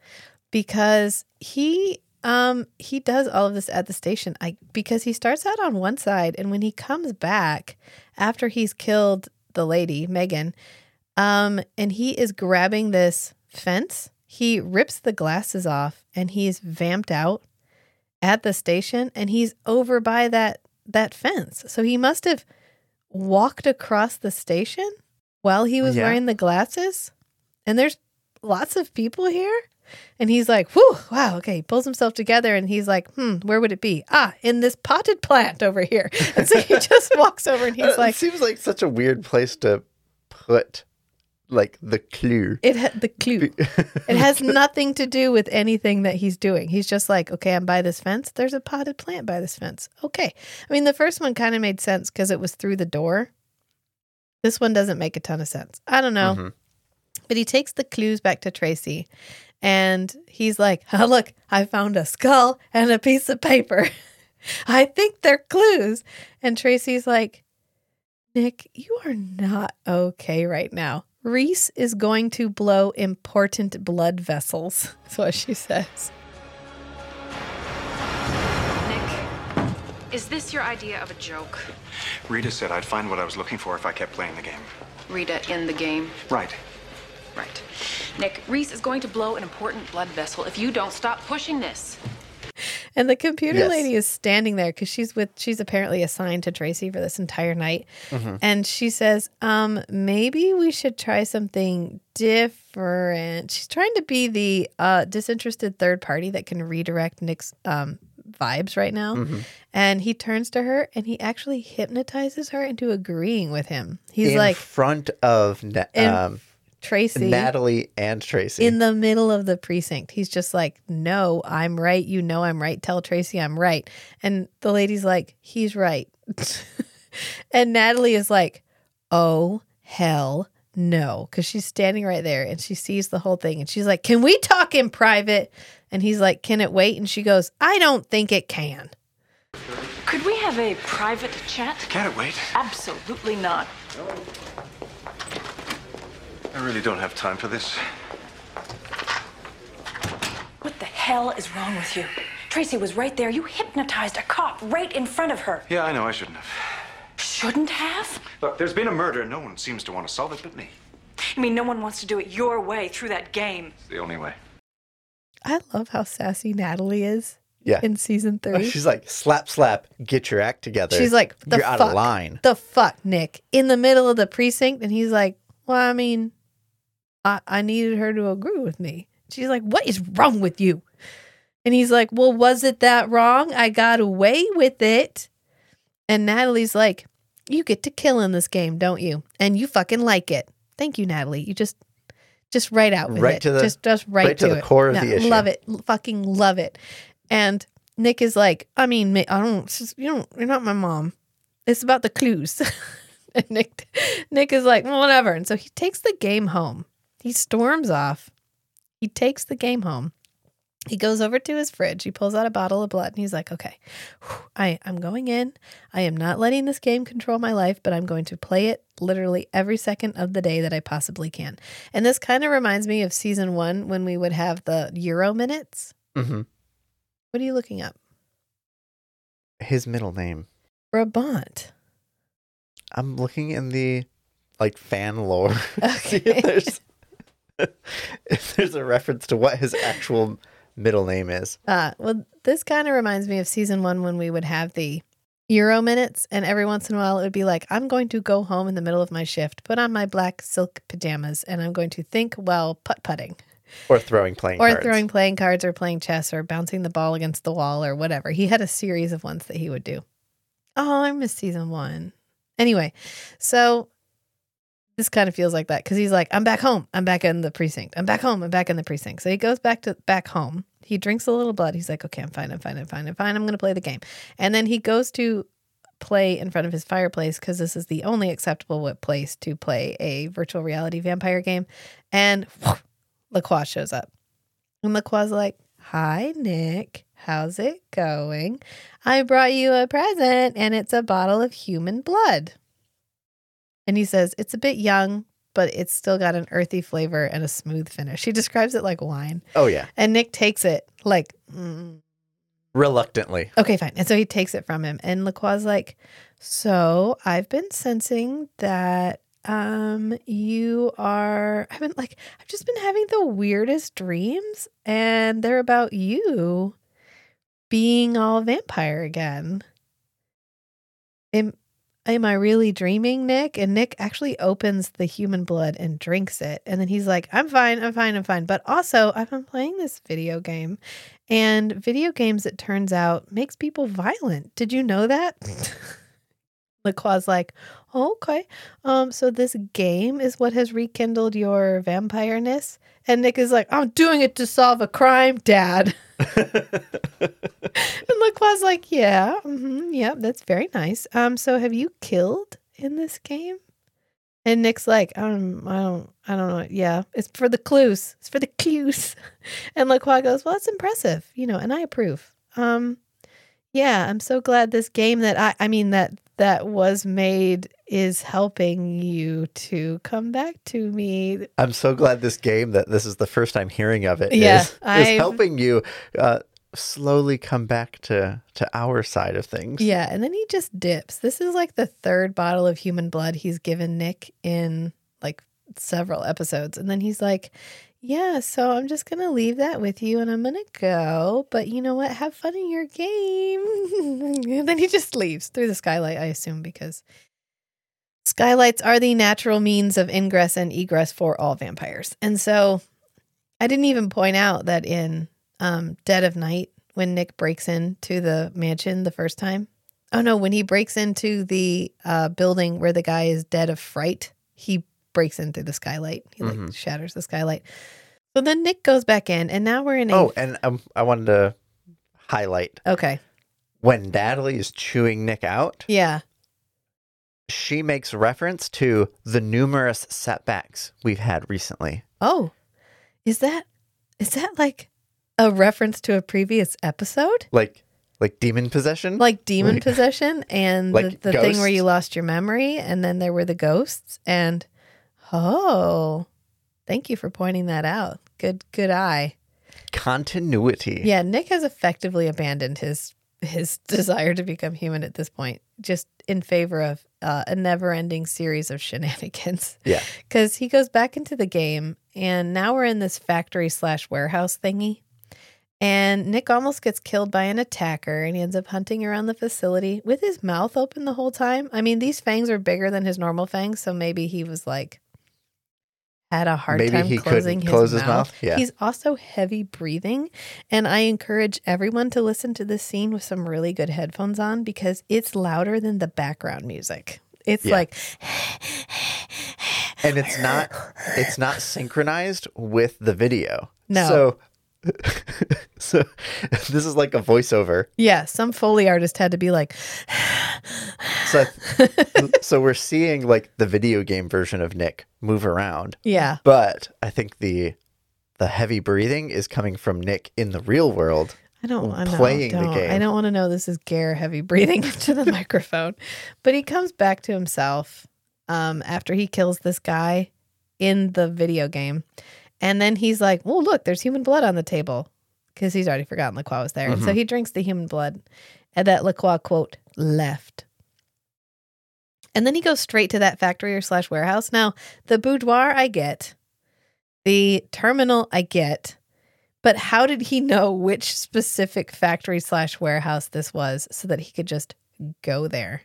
Because he um he does all of this at the station. I because he starts out on one side and when he comes back after he's killed the lady, Megan, um and he is grabbing this fence, he rips the glasses off and he's vamped out at the station and he's over by that that fence. So he must have walked across the station while he was Yeah. wearing the glasses. And there's lots of people here. And he's like, whew, wow, okay. He pulls himself together and he's like, hmm, where would it be? Ah, in this potted plant over here. And so he just walks over and he's it like, seems like such a weird place to put like the clue. it ha- the clue. It has nothing to do with anything that he's doing. He's just like, okay, I'm by this fence. There's a potted plant by this fence. Okay. I mean, the first one kind of made sense because it was through the door. This one doesn't make a ton of sense. I don't know. Mhm. But he takes the clues back to Tracy and he's like, oh, look, I found a skull and a piece of paper. I think they're clues. And Tracy's like, Nick, you are not okay right now. Reese is going to blow important blood vessels. That's what she says. Nick, is this your idea of a joke? Rita said I'd find what I was looking for if I kept playing the game. Rita in the game? Right. Right. Nick, Reese is going to blow an important blood vessel if you don't stop pushing this. And the computer Yes. lady is standing there because she's with she's apparently assigned to Tracy for this entire night. And she says, um, maybe we should try something different. She's trying to be the uh disinterested third party that can redirect Nick's um vibes right now. And he turns to her and he actually hypnotizes her into agreeing with him. He's in like front of in um, Tracy Natalie and Tracy. in the middle of the precinct. He's just like, No, I'm right. You know I'm right. Tell Tracy I'm right. And the lady's like, He's right. and Natalie is like, Oh, hell no. Because she's standing right there and she sees the whole thing. And she's like, Can we talk in private? And he's like, Can it wait? And she goes, I don't think it can. Could we have a private chat? Can't it wait? Absolutely not. I really don't have time for this. What the hell is wrong with you? Tracy was right there. You hypnotized a cop right in front of her. Yeah, I know I shouldn't have. Shouldn't have? Look, there's been a murder. No one seems to want to solve it but me. I mean, no one wants to do it your way through that game. It's the only way. I love how sassy Natalie is. Yeah. in season oh, three. She's like, slap, slap, get your act together. She's like, the you're fuck, out of line. The fuck, Nick, in the middle of the precinct, and he's like, "Well, I mean, I I needed her to agree with me." She's like, "What is wrong with you?" And he's like, "Well, was it that wrong? I got away with it." And Natalie's like, "You get to kill in this game, don't you? And you fucking like it. Thank you, Natalie. You just." Just right out with Right it. to the- just just right, right to the it. core of the issue. Love it. Fucking love it. And Nick is like, I mean, I don't, just- you don't, you're not my mom. It's about the clues. and Nick, Nick is like, well, whatever. And so he takes the game home. He storms off. He takes the game home. He goes over to his fridge. He pulls out a bottle of blood and he's like, okay, I, I'm going in. I am not letting this game control my life, but I'm going to play it literally every second of the day that I possibly can. And this kind of reminds me of season one when we would have the Euro minutes. hmm What are you looking up? His middle name. Brabant. I'm looking in the like fan lore. See Okay. if there's if there's a reference to what his actual middle name is. Uh, well, this kind of reminds me of season one when we would have the Euro minutes, and every once in a while it would be like, I'm going to go home in the middle of my shift, put on my black silk pajamas, and I'm going to think while putt putting Or throwing playing or cards. throwing playing cards or playing chess or bouncing the ball against the wall or whatever. He had a series of ones that he would do. Oh, I missed season one. Anyway, so this kind of feels like that because he's like, I'm back home. I'm back in the precinct. I'm back home. I'm back in the precinct. So he goes back to back home. He drinks a little blood. He's like, okay, I'm fine. I'm fine. I'm fine. I'm fine. I'm going to play the game. And then he goes to play in front of his fireplace because this is the only acceptable place to play a virtual reality vampire game. And LaCroix shows up. And LaCroix's like, Hi, Nick. How's it going? I brought you a present and it's a bottle of human blood. And he says, It's a bit young, but it's still got an earthy flavor and a smooth finish. He describes it like wine. Oh yeah. And Nick takes it like, mm, Reluctantly. Okay, fine. And so he takes it from him. And LaCroix's like, So I've been sensing that um you are I've been like I've just been having the weirdest dreams and they're about you being all vampire again. Am am I really dreaming, Nick? And Nick actually opens the human blood and drinks it. And then he's like, I'm fine, I'm fine, I'm fine. But also, I've been playing this video game and video games, it turns out, makes people violent. Did you know that? LaCroix's like, oh, okay. Um, so this game is what has rekindled your vampireness? And Nick is like, I'm doing it to solve a crime, Dad. and LaCroix's like, yeah, hmm yeah, that's very nice. Um, so have you killed in this game? And Nick's like, um, I don't, I don't know. Yeah, it's for the clues. It's for the clues. And LaCroix goes, well, that's impressive, you know, and I approve. Um, yeah, I'm so glad this game that I, I mean that that was made is helping you to come back to me. I'm so glad this game that this is the first time hearing of it Yeah, is, is helping you uh, slowly come back to to our side of things. Yeah, and then he just dips. This is like the third bottle of human blood he's given Nick in like several episodes. And then he's like, Yeah, so I'm just going to leave that with you and I'm going to go. But you know what? Have fun in your game. and then he just leaves through the skylight, I assume, because skylights are the natural means of ingress and egress for all vampires. And so I didn't even point out that in um, Dead of Night, when Nick breaks into the mansion the first time. Oh no, when he breaks into the uh, building where the guy is dead of fright, he breaks in through the skylight. He like Mhm. shatters the skylight. So then Nick goes back in, and now we're in a Oh, and um, I wanted to highlight okay, when Natalie is chewing Nick out, yeah, she makes reference to the numerous setbacks we've had recently. oh, is that is that like a reference to a previous episode? Like like demon possession? like demon Like- possession and like the, the thing where you lost your memory and then there were the ghosts and oh thank you for pointing that out good good eye continuity. yeah nick has effectively abandoned his his desire to become human at this point just in favor of uh, a never-ending series of shenanigans Yeah. because he goes back into the game and now we're in this factory slash warehouse thingy And Nick almost gets killed by an attacker and he ends up hunting around the facility with his mouth open the whole time. I mean, these fangs are bigger than his normal fangs, so maybe he was like had a hard Maybe time closing his, close his mouth. mouth? Yeah. He's also heavy breathing, and I encourage everyone to listen to this scene with some really good headphones on because it's louder than the background music. It's Yeah. like and it's not it's not synchronized with the video. No. So so this is like a voiceover. yeah, some foley artist had to be like So so we're seeing like the video game version of Nick move around. yeah. But I think the the heavy breathing is coming from Nick in the real world. I don't want to playing the don't. I game. don't want to know this is Ger heavy breathing into the microphone. But he comes back to himself um, after he kills this guy in the video game. And then he's like, oh, look, there's human blood on the table because he's already forgotten Lacroix was there. And so mm-hmm. he drinks the human blood. And that Lacroix quote, left. And then he goes straight to that factory or slash warehouse. Now, the boudoir, I get. The terminal, I get. But how did he know which specific factory slash warehouse this was so that he could just go there?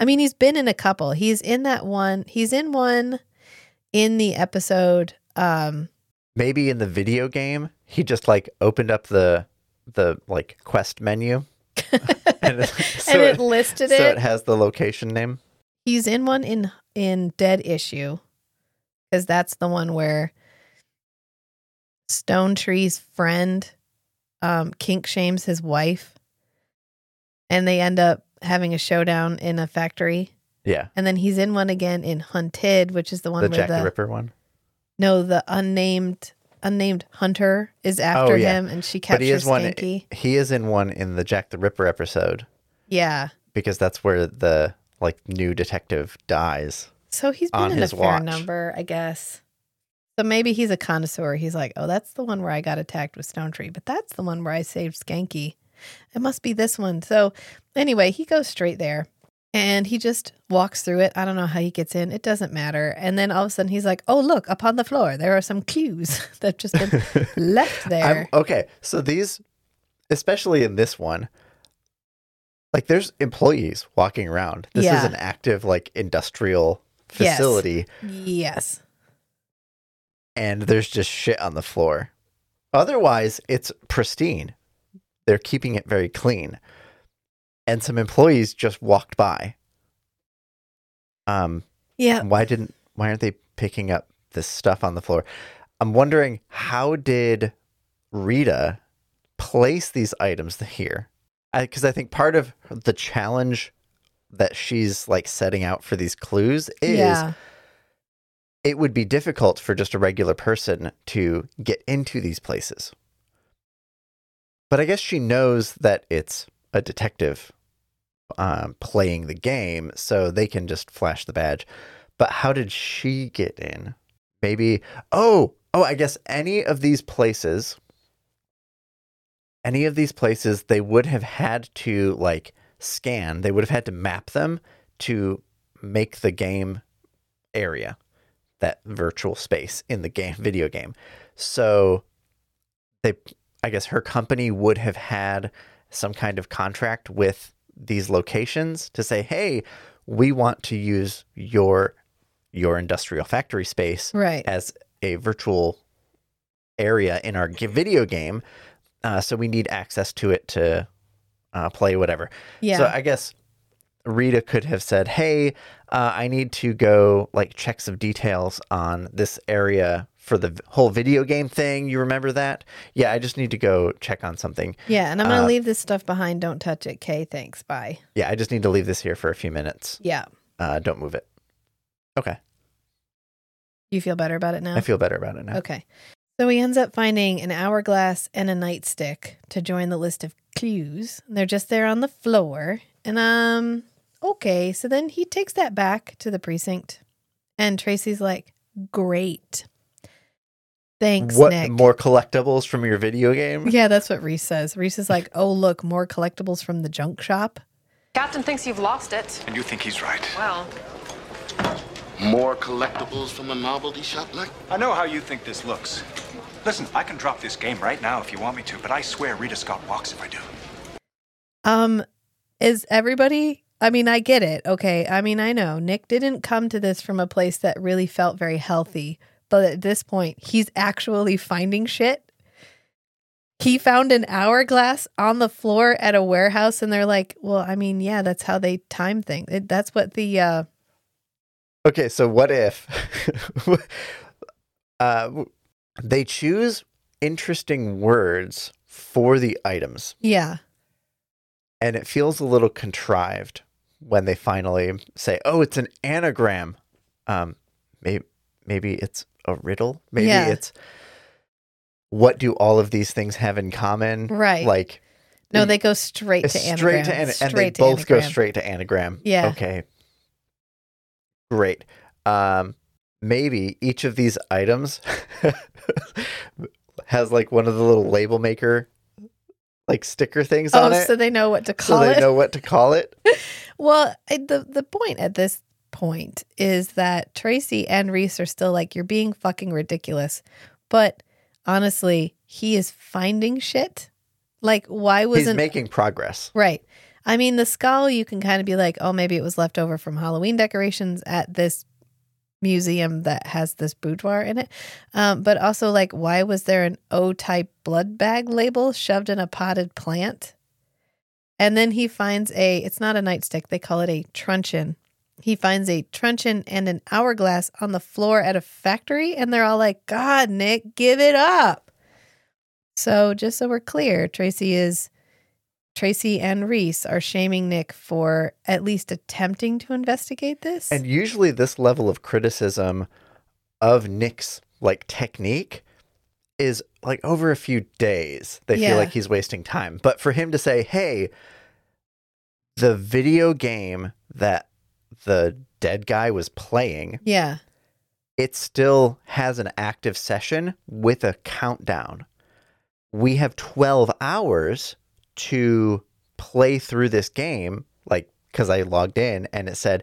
I mean, he's been in a couple. He's in that one. He's in one in the episode. Um, Maybe in the video game, he just like opened up the the like quest menu. and it, so and it listed so it. it has the location name. He's in one in in Dead Issue because that's the one where Stonetree's friend um, kink shames his wife, and they end up having a showdown in a factory. Yeah. And then he's in one again in Hunted, which is the one The where Jack the, the Ripper one. No the unnamed unnamed hunter is oh, after Oh, yeah. him, and she But captures he is one Schanke. he is in one in the Jack the Ripper episode Yeah, because that's where the like new detective dies. So he's been on in his a fair watch. number, I guess. So maybe he's a connoisseur. He's like, oh, that's the one where I got attacked with Stonetree, but that's the one where I saved Schanke. It must be this one. So anyway, he goes straight there and he just walks through it. I don't know how he gets in. It doesn't matter. And then all of a sudden he's like, oh, look, upon the floor, there are some clues that have just been left there. I'm, okay, so these, especially in this one, like there's employees walking around. This is an active like industrial Yes. facility, yes. and there's just shit on the floor. Otherwise, it's pristine. They're keeping it very clean, and some employees just walked by. Um, Yeah. why didn't why aren't they picking up this stuff on the floor i'm wondering how did rita place these items here because I, think part of the challenge that she's like setting out for these clues is Yeah. it would be difficult for just a regular person to get into these places but i guess she knows that it's a detective um, playing the game so they can just flash the badge but how did she get in? Maybe, oh, oh, I guess any of these places, any of these places, they would have had to like scan, they would have had to map them to make the game area, that virtual space in the game, video game. So they, I guess her company would have had some kind of contract with these locations to say, hey, we want to use your your industrial factory space Right. as a virtual area in our video game. Uh, so we need access to it to uh, play whatever. Yeah. So I guess Rita could have said, "Hey, uh, I need to go like check some details on this area for the whole video game thing. You remember that? Yeah, I just need to go check on something. yeah. And I'm going to uh, leave this stuff behind. Don't touch it. Kay, thanks. Bye. Yeah, I just need to leave this here for a few minutes. Yeah. Uh, don't move it. Okay, You feel better about it now? I feel better about it now. Okay. So he ends up finding an hourglass and a nightstick to join the list of clues. They're just there on the floor. And um okay, so then he takes that back to the precinct and Tracy's like, "Great. Thanks, what Nick." more collectibles from your video game? yeah, that's what Reese says. Reese is like, "Oh, look, more collectibles from the junk shop." Captain thinks you've lost it. And you think he's right. Well, More collectibles from a novelty shop, Nick? I know how you think this looks. Listen, I can drop this game right now if you want me to, but I swear Rita Scott walks if I do. Um, is everybody? I mean, I get it. Okay. I mean, I know Nick didn't come to this from a place that really felt very healthy, but at this point, he's actually finding shit. He found an hourglass on the floor at a warehouse, and they're like, "Well, I mean, yeah, that's how they time things. It, that's what the uh, Okay, so what if uh, they choose interesting words for the items, yeah, and it feels a little contrived when they finally say, "Oh, it's an anagram." Um, maybe maybe it's a riddle. Maybe Yeah. it's what do all of these things have in common? Right. Like no, they go straight to straight anagram. to ana- and they to both go straight to anagram. Yeah. Okay. Great. Um, maybe each of these items has like one of the little label maker like sticker things Oh, on it, so they know what to so call they it. know what to call it. Well, I, the the point at this point is that Tracy and Reese are still like, "You're being fucking ridiculous," but honestly, he is finding shit. Like, why wasn't making progress. right? I mean, the skull you can kind of be like, "Oh, maybe it was left over from Halloween decorations at this museum that has this boudoir in it." Um, but also, like, why was there an O-type blood bag label shoved in a potted plant? And then he finds a, it's not a nightstick, they call it a truncheon. He finds a truncheon and an hourglass on the floor at a factory, and they're all like, God, Nick, give it up. So, just so we're clear, Tracy is, Tracy and Reese are shaming Nick for at least attempting to investigate this. And usually this level of criticism of Nick's like technique is like over a few days. They Yeah. feel like he's wasting time. But for him to say, "Hey, the video game that the dead guy was playing, yeah. it still has an active session with a countdown. We have 12 hours to play through this game, like, because I logged in and it said,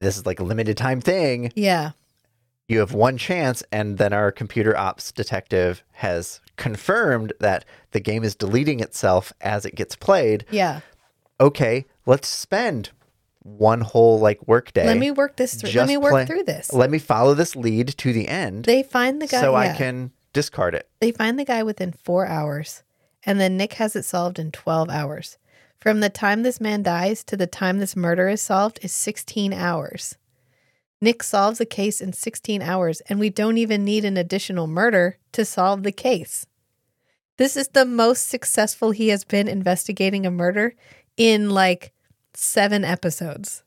this is like a limited time thing. Yeah. You have one chance. And then our computer ops detective has confirmed that the game is deleting itself as it gets played. Yeah. Okay, let's spend one whole like workday. Let me work this through. Let me work play- through this. Let me follow this lead to the end They find the guy. so I can discard it. They find the guy within four hours, and then Nick has it solved in 12 hours. From the time this man dies to the time this murder is solved is 16 hours. Nick solves the case in 16 hours, and we don't even need an additional murder to solve the case. This is the most successful he has been investigating a murder in like seven episodes.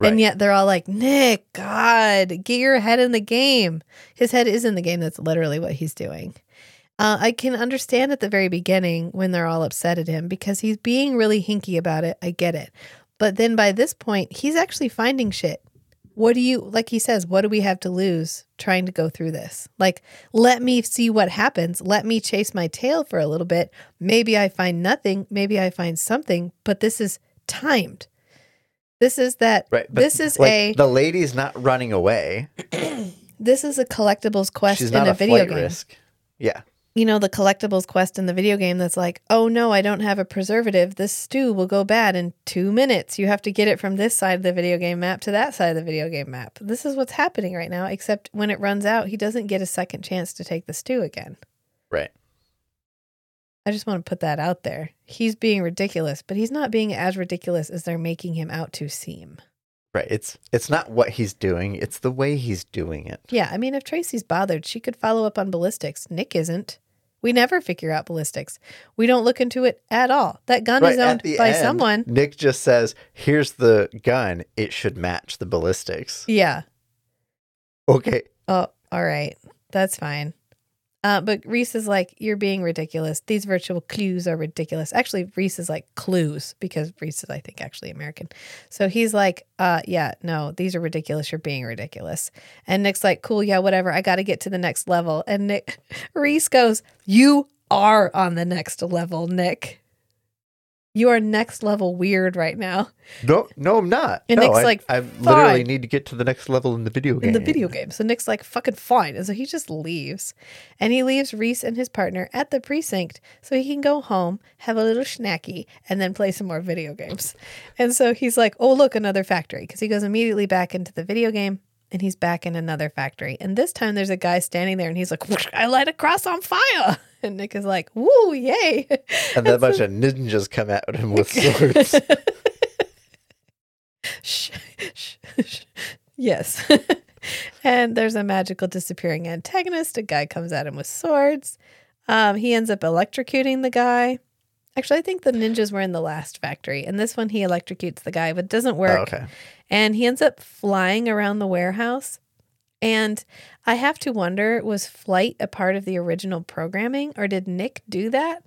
And yet they're all like, Nick, God, get your head in the game. His head is in the game. That's literally what he's doing. Uh, I can understand at the very beginning when they're all upset at him because he's being really hinky about it. I get it. But then by this point, he's actually finding shit. What do you, like he says, what do we have to lose trying to go through this? Like, let me see what happens. Let me chase my tail for a little bit. Maybe I find nothing. Maybe I find something, but this is timed. This is that. Right. this is like, a the lady's not running away. this is a collectibles quest She's in a, a, video game. risk. Yeah. You know the collectibles quest in the video game that's like, oh no, I don't have a preservative. This stew will go bad in two minutes. You have to get it from this side of the video game map to that side of the video game map. This is what's happening right now. Except when it runs out, he doesn't get a second chance to take the stew again. Right. I just want to put that out there. He's being ridiculous, but he's not being as ridiculous as they're making him out to seem. Right. It's it's not what he's doing, it's the way he's doing it. Yeah, I mean, if Tracy's bothered, she could follow up on ballistics. Nick isn't. We never figure out ballistics. We don't look into it at all. That gun Right, is owned by end, someone. Nick just says, "Here's the gun. It should match the ballistics." Yeah. Okay. Oh, all right. That's fine. Uh, but Reese is like, you're being ridiculous. These virtual clues are ridiculous. Actually, Reese is like clues because Reese is, I think, actually American. So he's like, uh, yeah, no, these are ridiculous. You're being ridiculous. And Nick's like, cool, yeah, whatever. I got to get to the next level. And Nick, Reese goes, you are on the next level, Nick. You are next level weird right now No, no, I'm not. And no, Nick's I, like, I literally "Fine." need to get to the next level in the video game. in the video game. So Nick's like, fucking fine. And so he just leaves. And he leaves Reese and his partner at the precinct so he can go home, have a little snacky, and then play some more video games. And so he's like, oh, look, another factory. Because he goes immediately back into the video game and he's back in another factory. And this time there's a guy standing there and he's like, I light a cross on fire. And Nick is like, woo, yay. And then a bunch of ninjas come at him with swords. Shh, shh, shh. yes. and there's a magical disappearing antagonist. A guy comes at him with swords. Um, he ends up electrocuting the guy. Actually, I think the ninjas were in the last factory, and this one he electrocutes the guy, but it doesn't work. Oh, okay. And he ends up flying around the warehouse. And I have to wonder was flight a part of the original programming, or did Nick do that?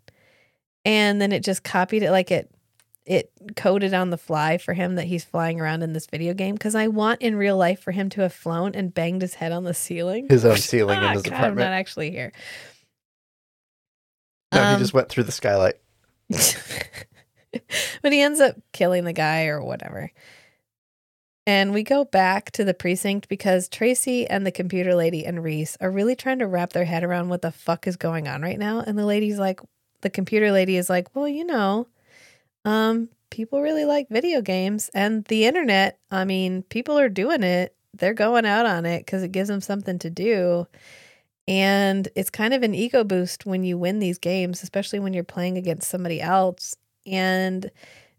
And then it just copied it like it it coded on the fly for him that he's flying around in this video game because I want in real life for him to have flown and banged his head on the ceiling. His own ceiling in Ah, his God, I'm not actually here. No, Um, he just went through the skylight. but he ends up killing the guy or whatever. And we go back to the precinct because Tracy and the computer lady and Reese are really trying to wrap their head around what the fuck is going on right now. And the lady's like, the computer lady is like, well, you know, um, people really like video games and the internet. I mean, people are doing it. They're going out on it because it gives them something to do. And it's kind of an ego boost when you win these games, especially when you're playing against somebody else. And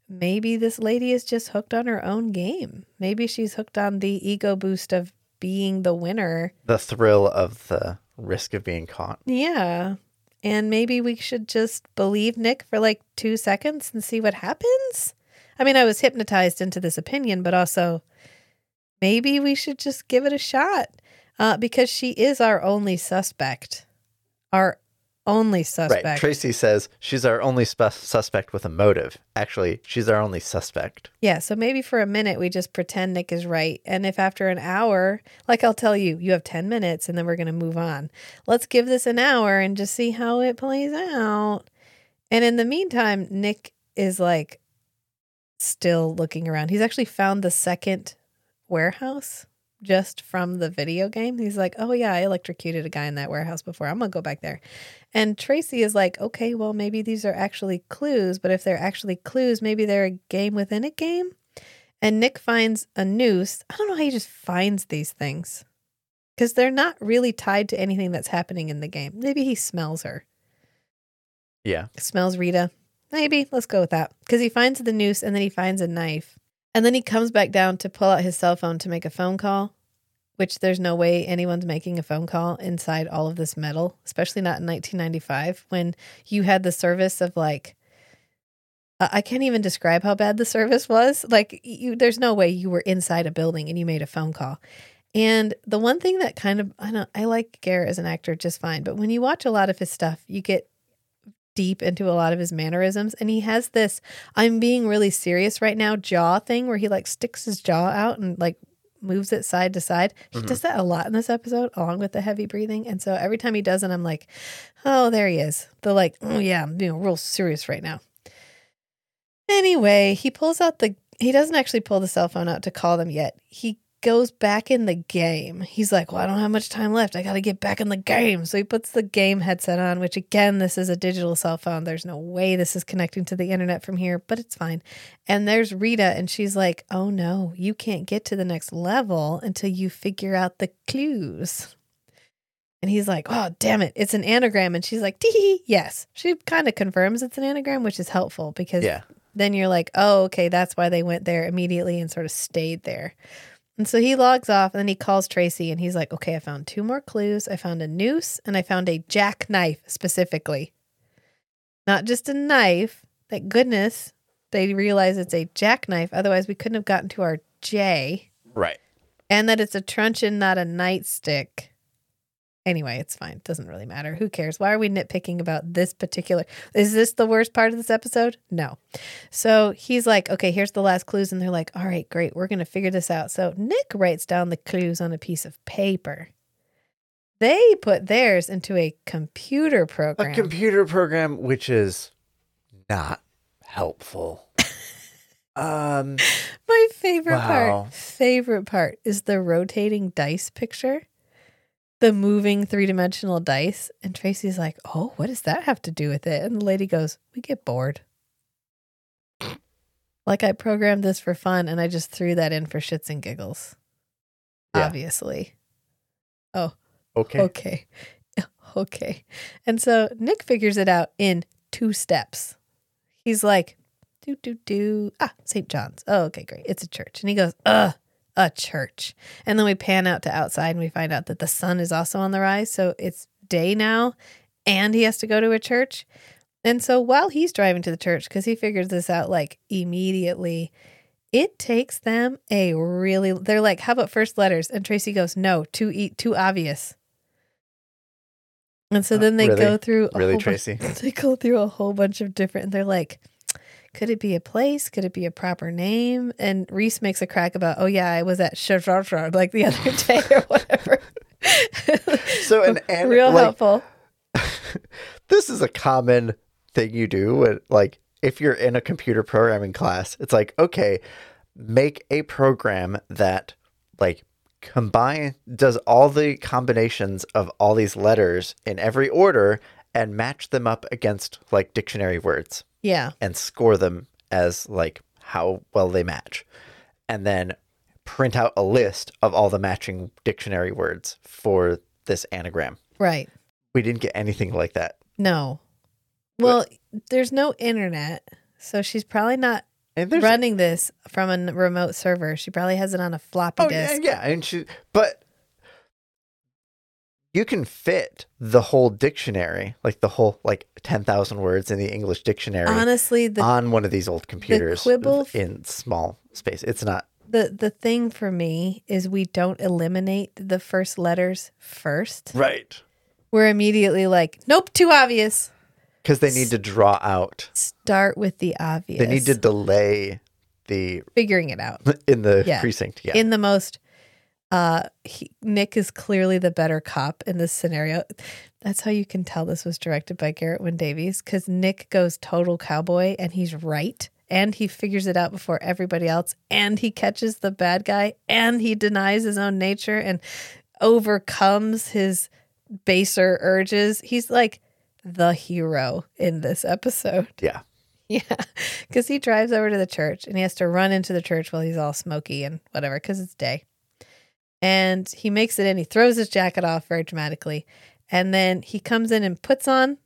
maybe this lady is just hooked on her own game. Maybe she's hooked on the ego boost of being the winner. The thrill of the risk of being caught. Yeah. And maybe we should just believe Nick for like two seconds and see what happens. I mean, I was hypnotized into this opinion, but also maybe we should just give it a shot uh, because she is our only suspect. Our only suspect. Right. Tracy says she's our only spe- suspect with a motive. Actually, she's our only suspect. Yeah, so maybe for a minute we just pretend Nick is right. And if after an hour, like I'll tell you, you have 10 minutes and then we're going to move on. Let's give this an hour and just see how it plays out. And in the meantime, Nick is like still looking around. He's actually found the second warehouse just from the video game. He's like, "Oh yeah, I electrocuted a guy in that warehouse before. I'm going to go back there." And Tracy is like, "Okay, well maybe these are actually clues, but if they're actually clues, maybe they're a game within a game." And Nick finds a noose. I don't know how he just finds these things. Cuz they're not really tied to anything that's happening in the game. Maybe he smells her. Yeah. Smells Rita. Maybe. Let's go with that. Because he finds the noose and then he finds a knife. And then he comes back down to pull out his cell phone to make a phone call, which there's no way anyone's making a phone call inside all of this metal, especially not in 1995 when you had the service of like, I can't even describe how bad the service was. Like, you, there's no way you were inside a building and you made a phone call. And the one thing that kind of, I don't, I like Geraint as an actor just fine, but when you watch a lot of his stuff, you get deep into a lot of his mannerisms and he has this i'm being really serious right now jaw thing where he like sticks his jaw out and like moves it side to side. He mm-hmm. does that a lot in this episode along with the heavy breathing and so every time he does it i'm like oh there he is. The like oh yeah i'm being real serious right now. Anyway he pulls out the he doesn't actually pull the cell phone out to call them yet. He goes back in the game. He's like, Well, I don't have much time left. I got to get back in the game. So he puts the game headset on, which again, this is a digital cell phone. There's no way this is connecting to the internet from here, but it's fine. And there's Rita, and she's like, Oh no, you can't get to the next level until you figure out the clues. And he's like, Oh, damn it. It's an anagram. And she's like, Tee yes. She kind of confirms it's an anagram, which is helpful because Yeah. then you're like, Oh, okay, that's why they went there immediately and sort of stayed there. And so he logs off and then he calls Tracy and he's like, okay, I found two more clues. I found a noose and I found a jackknife specifically. Not just a knife. Thank goodness they realize it's a jackknife. Otherwise, we couldn't have gotten to our J. Right. And that it's a truncheon, not a nightstick. Anyway, it's fine. It Doesn't really matter. Who cares? Why are we nitpicking about this particular? Is this the worst part of this episode? No. So he's like, okay, here's the last clues. And they're like, all right, great. We're going to figure this out. So Nick writes down the clues on a piece of paper. They put theirs into a computer program. A computer program which is not helpful. um, My favorite Wow. part, favorite part is the rotating dice picture, the moving three dimensional dice. And Tracy's like, Oh, what does that have to do with it? And the lady goes, We get bored. Like I programmed this for fun and I just threw that in for shits and giggles. Yeah. Obviously. Oh, okay. okay. Okay. And so Nick figures it out in two steps. He's like, do, do, do. Ah, St. John's. Oh, okay, great. It's a church. And he goes, ugh, a church. And then we pan out to outside and we find out that the sun is also on the rise. So it's day now and he has to go to a church. And so while he's driving to the church, because he figures this out like immediately, it takes them a really, they're like, how about first letters? And Tracy goes, no, too, e- too obvious. And so Uh, then they really? go through a Really, Tracy? they go through a whole bunch of different. And they're like, could it be a place? Could it be a proper name? And Reese makes a crack about, oh yeah, I was at Shazar like the other day or whatever. So an an- real like, helpful. this is a common thing you do when like if you're in a computer programming class it's like okay make a program that like combine does all the combinations of all these letters in every order and match them up against like dictionary words Yeah. and score them as like how well they match and then print out a list of all the matching dictionary words for this anagram Right. we didn't get anything like that No. Well, there's no internet. So she's probably not running this from a remote server. She probably has it on a floppy Oh yeah, disk. yeah, and she, but you can fit the whole dictionary, like the whole like ten thousand words in the English dictionary, Honestly, the on one of these old computers quibble- in small space. It's not the the thing for me is we don't eliminate the first letters first. right We're immediately like, nope, too obvious. because they need to draw out. Start with the obvious. They need to delay the figuring it out. in the Yeah. precinct. Yeah, In the most uh he, Nick is clearly the better cop in this scenario. That's how you can tell this was directed by Geraint Wyn Davies cuz Nick goes total cowboy and he's right and he figures it out before everybody else and he catches the bad guy and he denies his own nature and overcomes his baser urges. He's like the hero in this episode. yeah. Yeah, because he drives over to the church and he has to run into the church while he's all smoky and whatever because it's day. And he makes it in. He throws his jacket off very dramatically, and then he comes in and puts on.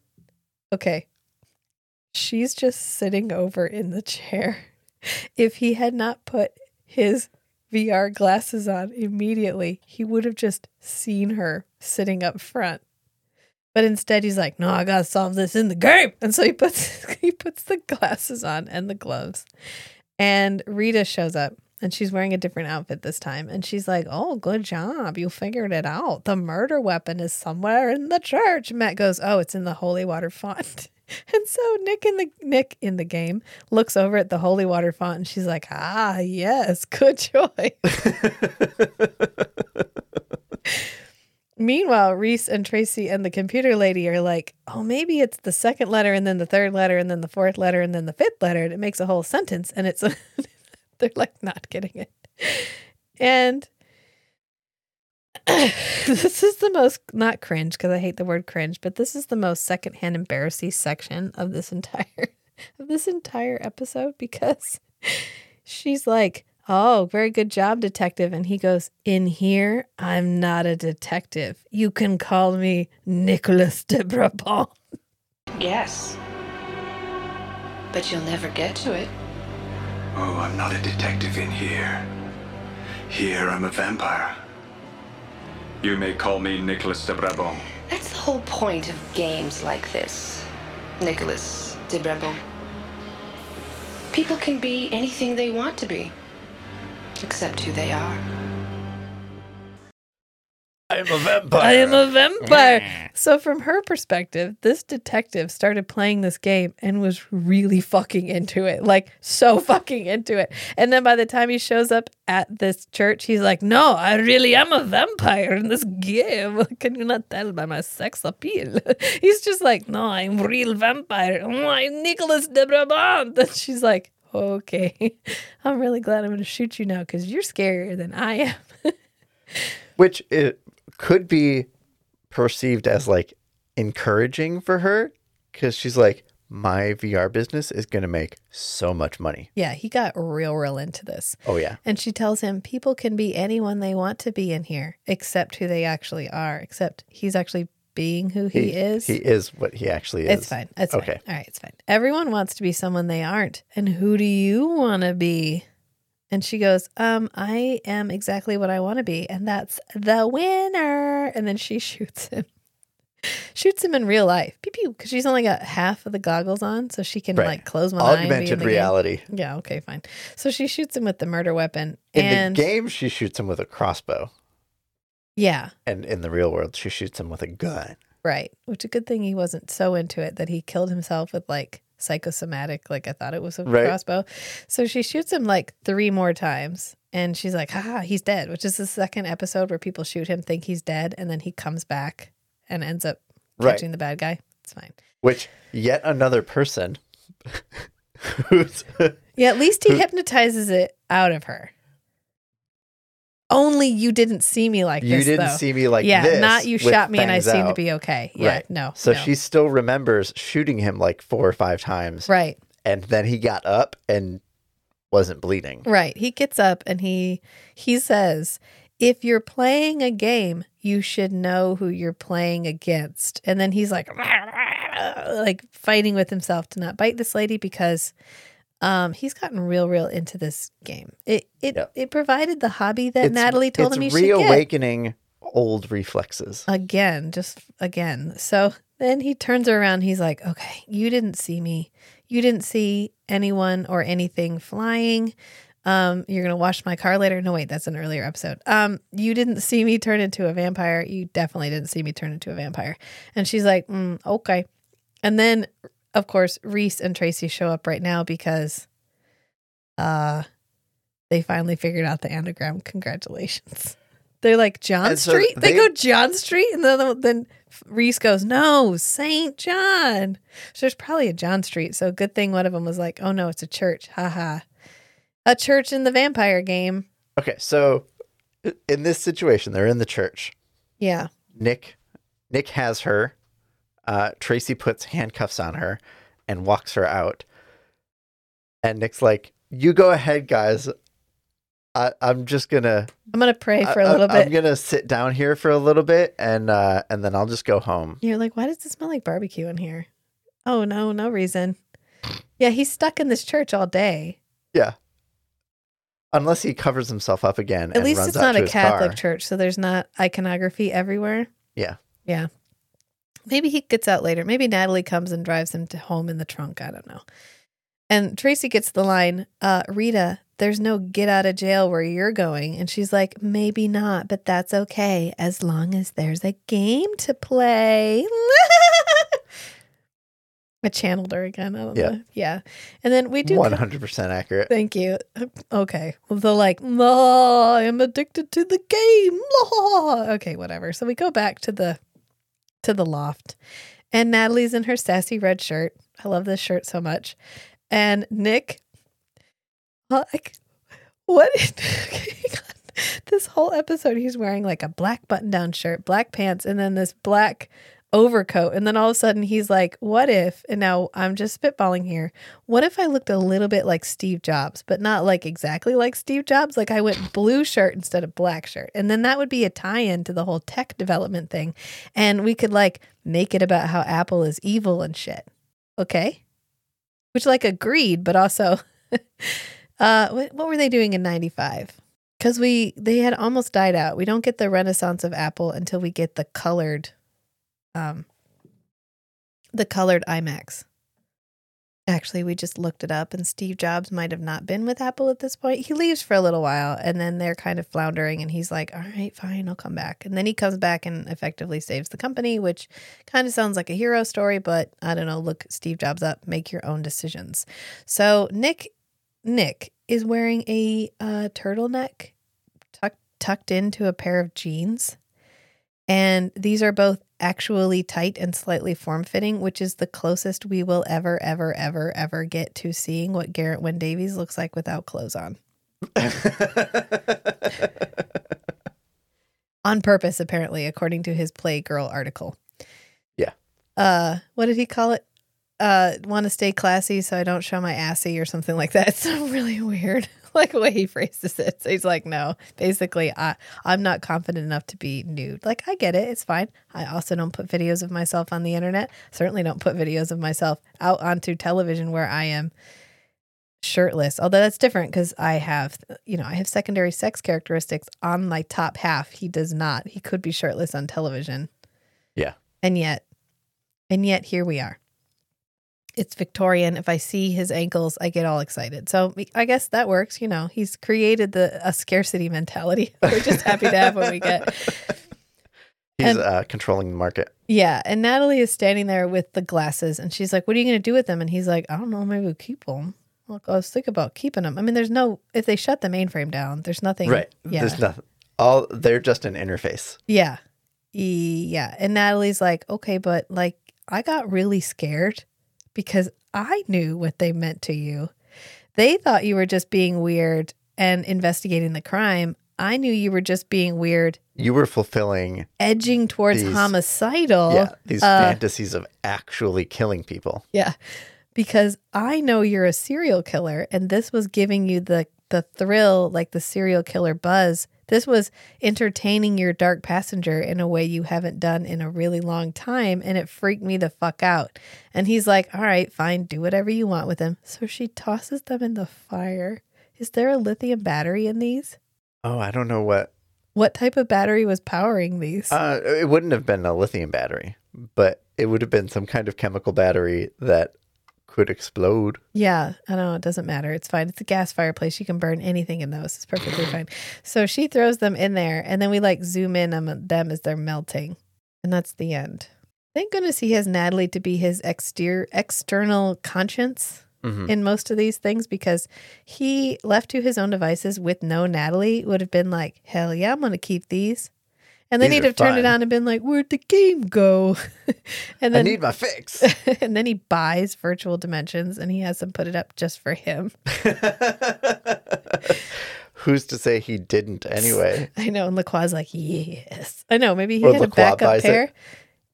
Okay, she's just sitting over in the chair. If he had not put his VR glasses on immediately, he would have just seen her sitting up front. But instead, he's like, "No, I gotta solve this in the game," and so he puts he puts the glasses on and the gloves. And Rita shows up, and she's wearing a different outfit this time, and she's like, "Oh, good job, you figured it out. The murder weapon is somewhere in the church." Matt goes, "Oh, it's in the holy water font." And so Nick in the Nick in the game looks over at the holy water font, and she's like, "Ah, yes, good choice." Meanwhile, Reese and Tracy and the computer lady are like, oh, maybe it's the second letter and then the third letter and then the fourth letter and then the fifth letter. And it makes a whole sentence. And it's, they're like not getting it. And this is the most, not cringe, because I hate the word cringe, but this is the most secondhand embarrassing section of this entire, of this entire episode because she's like, Oh, very good job, detective. And he goes, In here, I'm not a detective. You can call me Nicholas de Brabant. Yes. But you'll never get to it. Oh, I'm not a detective in here. Here, I'm a vampire. You may call me Nicholas de Brabant. That's the whole point of games like this, Nicholas de Brabant. People can be anything they want to be, except who they are. I am a vampire. I am a vampire. so from her perspective, this detective started playing this game and was really fucking into it. Like so fucking into it. And then by the time he shows up at this church, he's like, "No, I really am a vampire in this game. Can you not tell by my sex appeal?" he's just like, "No, I'm real vampire. Oh, I'm Nicholas de Brabant." And she's like, "Okay. I'm really glad I'm going to shoot you now cuz you're scarier than I am." Which it could be perceived as like encouraging for her because she's like, my VR business is going to make so much money. Yeah, he got real, real into this. Oh, yeah. And she tells him people can be anyone they want to be in here, except who they actually are, except he's actually being who he, is. He is what he actually is. it's fine. It's okay. fine. All right, it's fine. Everyone wants to be someone they aren't. And who do you want to be? And she goes, Um, I am exactly what I want to be, and that's the winner. And then she shoots him. Shoots him in real life. Pew pew. Because she's only got half of the goggles on, so she can Right. like close one eye. and be in Augmented game. reality. Yeah, okay, fine. So she shoots him with the murder weapon. In the game, she shoots him with a crossbow. yeah, And in the real world, she shoots him with a gun. right. Which a good thing he wasn't so into it that he killed himself with like psychosomatic, like I thought it was a Right. crossbow. So she shoots him like three more times. And she's like, haha, he's dead, which is the second episode where people shoot him, think he's dead, and then he comes back and ends up Right. catching the bad guy. It's fine. Which, yet another person who's. Yeah, at least he hypnotizes it out of her. Only you didn't see me like you this. didn't though. see me like yeah, this. not you shot me and I fangs seem to be okay. Yeah, Right. no. So no. she still remembers shooting him like four or five times. right, And then he got up and wasn't bleeding. right. He gets up and he he says, "If you're playing a game, you should know who you're playing against." And then he's like, like fighting with himself to not bite this lady because um he's gotten real, real into this game. It it Yeah. it provided the hobby that It's- Natalie told him he should get. reawakening old reflexes. again, just again. So then he turns her around. He's like, okay, you didn't see me. You didn't see anyone or anything flying. Um, you're gonna wash my car later. No, wait, that's an earlier episode. Um, you didn't see me turn into a vampire. You definitely didn't see me turn into a vampire. And she's like, mm, okay. And then, of course, Reese and Tracy show up right now because, uh, they finally figured out the anagram. Congratulations. They're like John so Street. They, they- go John Street, and then then Reese goes, "No, Saint John." So there's probably a John Street. So good thing one of them was like, "Oh no, it's a church." Haha, a church in the vampire game. Okay, so in this situation, they're in the church. Yeah, Nick Nick has her. Uh, Tracy puts handcuffs on her and walks her out. And Nick's like, "You go ahead, guys. I, I'm just gonna I'm gonna pray for a I- I- little bit. I'm gonna sit down here for a little bit, and uh, and then I'll just go home." You're like, why does it smell like barbecue in here? Oh no, no reason. Yeah, he's stuck in this church all day. Yeah. Unless he covers himself up again. At least it's not a Catholic car. church, so there's not iconography everywhere. Yeah. Yeah. Maybe he gets out later. Maybe Natalie comes and drives him to home in the trunk. I don't know. And Tracy gets the line, uh, Rita, there's no get out of jail where you're going. And she's like, maybe not, but that's okay as long as there's a game to play. I channeled her again. I don't Yeah. know. Yeah. And then we do. One hundred percent accurate. Thank you. Okay. Well, they're like, "No, I am addicted to the game. Okay, whatever. So we go back to the to the loft, and Natalie's in her sassy red shirt. I love this shirt so much. And Nick, uh, like, what? this whole episode, he's wearing like a black button down shirt, black pants, and then this black overcoat. And then all of a sudden he's like, What if, and now I'm just spitballing here, what if I looked a little bit like Steve Jobs, but not like exactly like Steve Jobs? Like I went blue shirt instead of black shirt. And then that would be a tie in to the whole tech development thing. And we could like make it about how Apple is evil and shit. Okay. Which like agreed, but also, uh, what, what were they doing in 95? Because we, they had almost died out. We don't get the renaissance of Apple until we get the colored um the colored iMacs. Actually, we just looked it up, and Steve Jobs might have not been with Apple at this point. He leaves for a little while, and then they're kind of floundering, and he's like, All right, fine, I'll come back. And then he comes back and effectively saves the company, which kind of sounds like a hero story, but I don't know. Look Steve Jobs up, make your own decisions. So, Nick, Nick is wearing a uh, turtleneck tuck, tucked into a pair of jeans. And these are both actually tight and slightly form fitting, which is the closest we will ever, ever, ever, ever get to seeing what Geraint Wyn Davies looks like without clothes on. on purpose, apparently, according to his Playgirl article. Yeah. Uh, what did he call it? Uh, want to stay classy so I don't show my assy or something like that. It's really weird, like the way he phrases it. So he's like, no, basically, I I'm not confident enough to be nude. Like I get it, it's fine. I also don't put videos of myself on the internet. Certainly don't put videos of myself out onto television where I am shirtless. Although that's different because I have, you know, I have secondary sex characteristics on my top half. He does not. He could be shirtless on television. Yeah. And yet, and yet here we are. It's Victorian. If I see his ankles, I get all excited. So I guess that works. You know, he's created the a scarcity mentality. We're just happy to have what we get. He's And- uh, controlling the market. Yeah, and Natalie is standing there with the glasses, and she's like, "What are you going to do with them?" And he's like, "I don't know. Maybe we'll keep them." Look, I was thinking about keeping them. I mean, there's no if they shut the mainframe down, there's nothing. Right. Yeah. There's nothing. All they're just an interface. Yeah. Yeah. And Natalie's like, okay, but like, I got really scared because I knew what they meant to you. They thought you were just being weird and investigating the crime. I knew you were just being weird, You were fulfilling edging towards These- homicidal. yeah, these uh, fantasies of actually killing people. Yeah. Because I know you're a serial killer and this was giving you the the thrill like the serial killer buzz. This was entertaining your dark passenger in a way you haven't done in a really long time and it freaked me the fuck out. And he's like, "All right, fine, do whatever you want with them." So she tosses them in the fire. Is there a lithium battery in these? Oh, I don't know what. What type of battery was powering these? Uh, it wouldn't have been a lithium battery, but it would have been some kind of chemical battery that could explode. Yeah, I know. It doesn't matter. It's fine. It's a gas fireplace. You can burn anything in those. It's perfectly fine. So she throws them in there, and then we like zoom in on them as they're melting. And that's the end. Thank goodness he has Natalie to be his exterior, external conscience Mhm. in most of these things because he, left to his own devices with no Natalie, would have been like, hell yeah, I'm going to keep these. And then These he'd are have turned it on and been like, where'd the game go? and then I need my fix. and then he buys virtual dimensions and he has them put it up just for him. Who's to say he didn't anyway? I know. And Lacroix's like, yes. I know. Maybe he Or had a backup pair. it.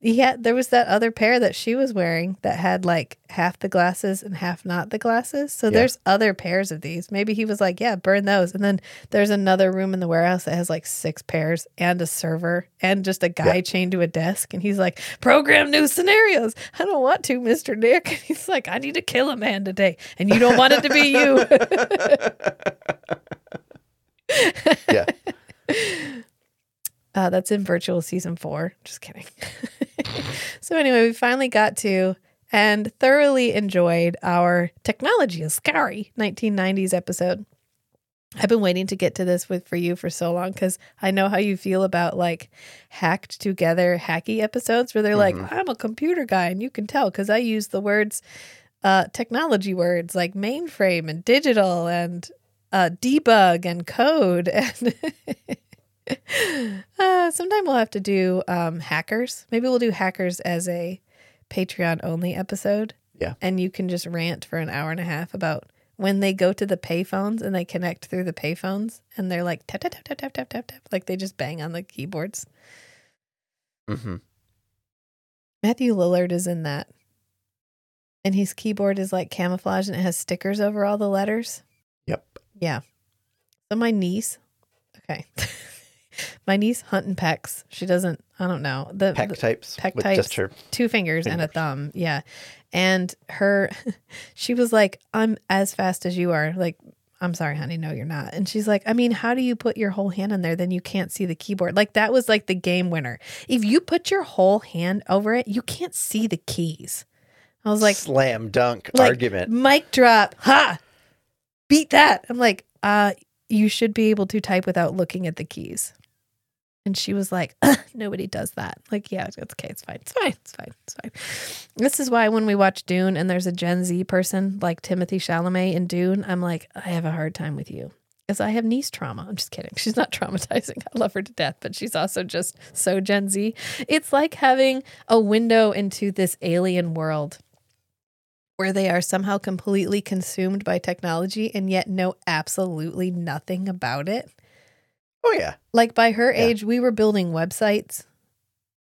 Had there was that other pair that she was wearing that had like half the glasses and half not the glasses. So there's other pairs of these. Maybe he was like, yeah, burn those. And then there's another room in the warehouse that has like six pairs and a server and just a guy Yeah. chained to a desk. And he's like, program new scenarios. I don't want to, Mr. Nick. And he's like, I need to kill a man today. And you don't want it to be you. Yeah. Uh, that's in virtual season four. Just kidding. so anyway, we finally got to and thoroughly enjoyed our technology is scary 1990s episode. I've been waiting to get to this with for you for so long because I know how you feel about like hacked together hacky episodes where they're like, I'm a computer guy, and you can tell because I use the words uh technology words like mainframe and digital and uh debug and code and uh, sometime we'll have to do um, hackers. Maybe we'll do hackers as a Patreon only episode. Yeah. And you can just rant for an hour and a half about when they go to the payphones and they connect through the payphones and they're like tap tap tap tap tap tap tap tap like they just bang on the keyboards. hmm Matthew Lillard is in that. And his keyboard is like camouflage and it has stickers over all the letters. Yep. Yeah. So my niece, okay. my niece hunting pecks. She doesn't, I don't know. The, Peck the- types peck with types. just her. two fingers and a thumb. Yeah. And her, she was like, I'm as fast as you are. Like, I'm sorry, honey. No, you're not. And she's like, I mean, how do you put your whole hand in there? Then you can't see the keyboard. Like, that was like the game winner. If you put your whole hand over it, you can't see the keys. I was like, slam dunk like, argument. Mic drop. Ha! Beat that. I'm like, uh, you should be able to type without looking at the keys. And she was like, nobody does that. Like, yeah, it's okay. It's fine. It's fine. It's fine. It's fine. This is why when we watch Dune and there's a Gen Z person like Timothy Chalamet in Dune, I'm like, I have a hard time with you. Because I have niece trauma. I'm just kidding. She's not traumatizing. I love her to death, but she's also just so Gen Z. It's like having a window into this alien world where they are somehow completely consumed by technology and yet know absolutely nothing about it. Oh yeah. Like by her Yeah. age, we were building websites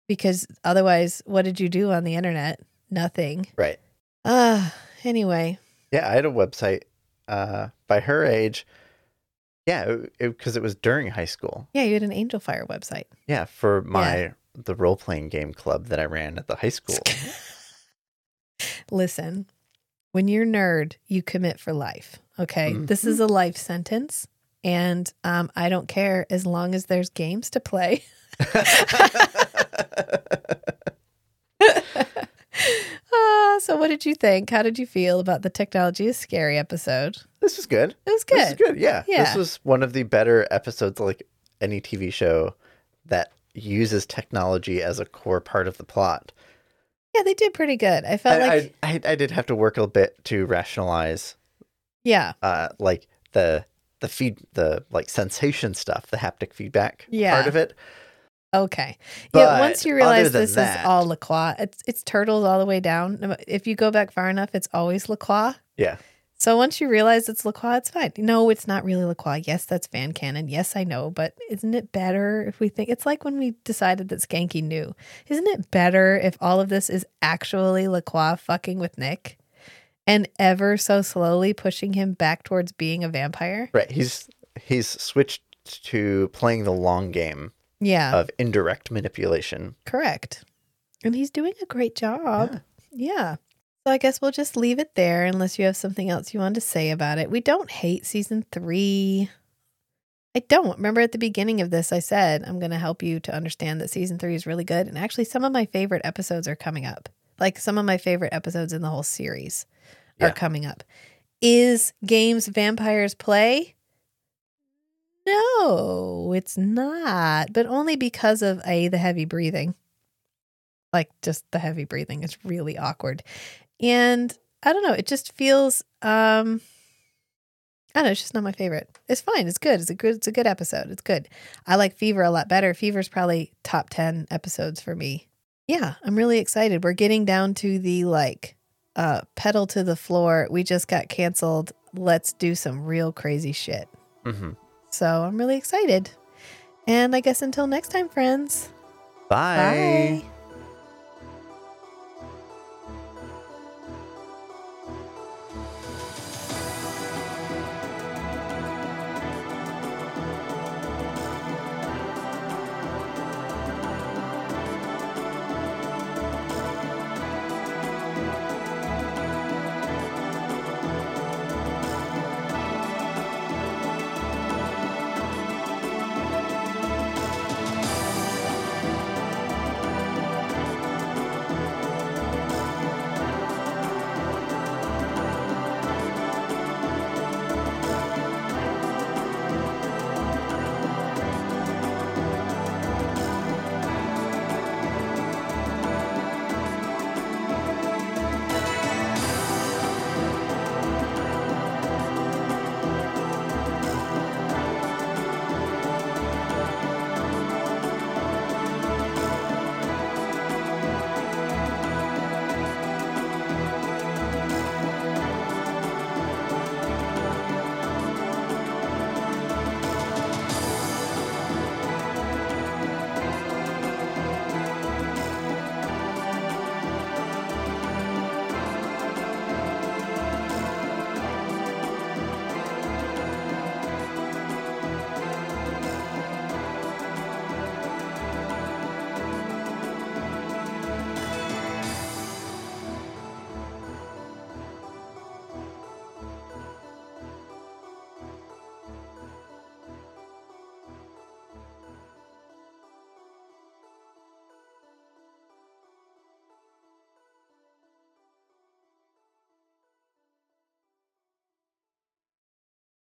because otherwise, what did you do on the internet? Nothing. Right. Ah, anyway, Yeah, I had a website uh by her age. Yeah, because it, was during high school. yeah, you had an Angelfire website. Yeah, for my the role playing game club that I ran at the high school. Listen, when you're nerd, you commit for life. Okay, this is a life sentence, and um, I don't care as long as there's games to play. Ah, so, what did you think? How did you feel about the technology is scary episode? this was good. It was This is good. good. Yeah. Yeah. This was one of the better episodes like any TV show that uses technology as a core part of the plot. Yeah, they did pretty good. I felt I, like, I, I I did have to work a bit to rationalize yeah, uh like the the feed the like sensation stuff, the haptic feedback Yeah. part of it. okay. But yeah, once you realize this that- is all LaCroix, it's it's turtles all the way down. If you go back far enough, it's always LaCroix. Yeah. So once you realize it's LaCroix, it's fine. No, it's not really LaCroix. Yes, that's fan canon. Yes, I know, but isn't it better if we think it's like when we decided that Schanke knew? Isn't it better if all of this is actually LaCroix fucking with Nick and ever so slowly pushing him back towards being a vampire? Right. He's he's switched to playing the long game Yeah, of indirect manipulation. correct. And he's doing a great job. Yeah. So I guess we'll just leave it there unless you have something else you want to say about it. We don't hate season three. I don't. Remember at the beginning of this, I said I'm going to help you to understand that season three is really good. And actually, some of my favorite episodes are coming up. Like some of my favorite episodes in the whole series are coming up. Is games vampires play? No, it's not. But only because of A, the heavy breathing. Like just the heavy breathing is really awkward. And I don't know, it just feels um I don't know, it's just not my favorite. It's fine. It's good. It's a good it's a good episode. It's good. I like Fever a lot better. Fever's probably top 10 episodes for me. Yeah, I'm really excited. We're getting down to the like uh pedal to the floor. We just got canceled. Let's do some real crazy shit. Mm-hmm. So, I'm really excited. And I guess until next time, friends. Bye. Bye.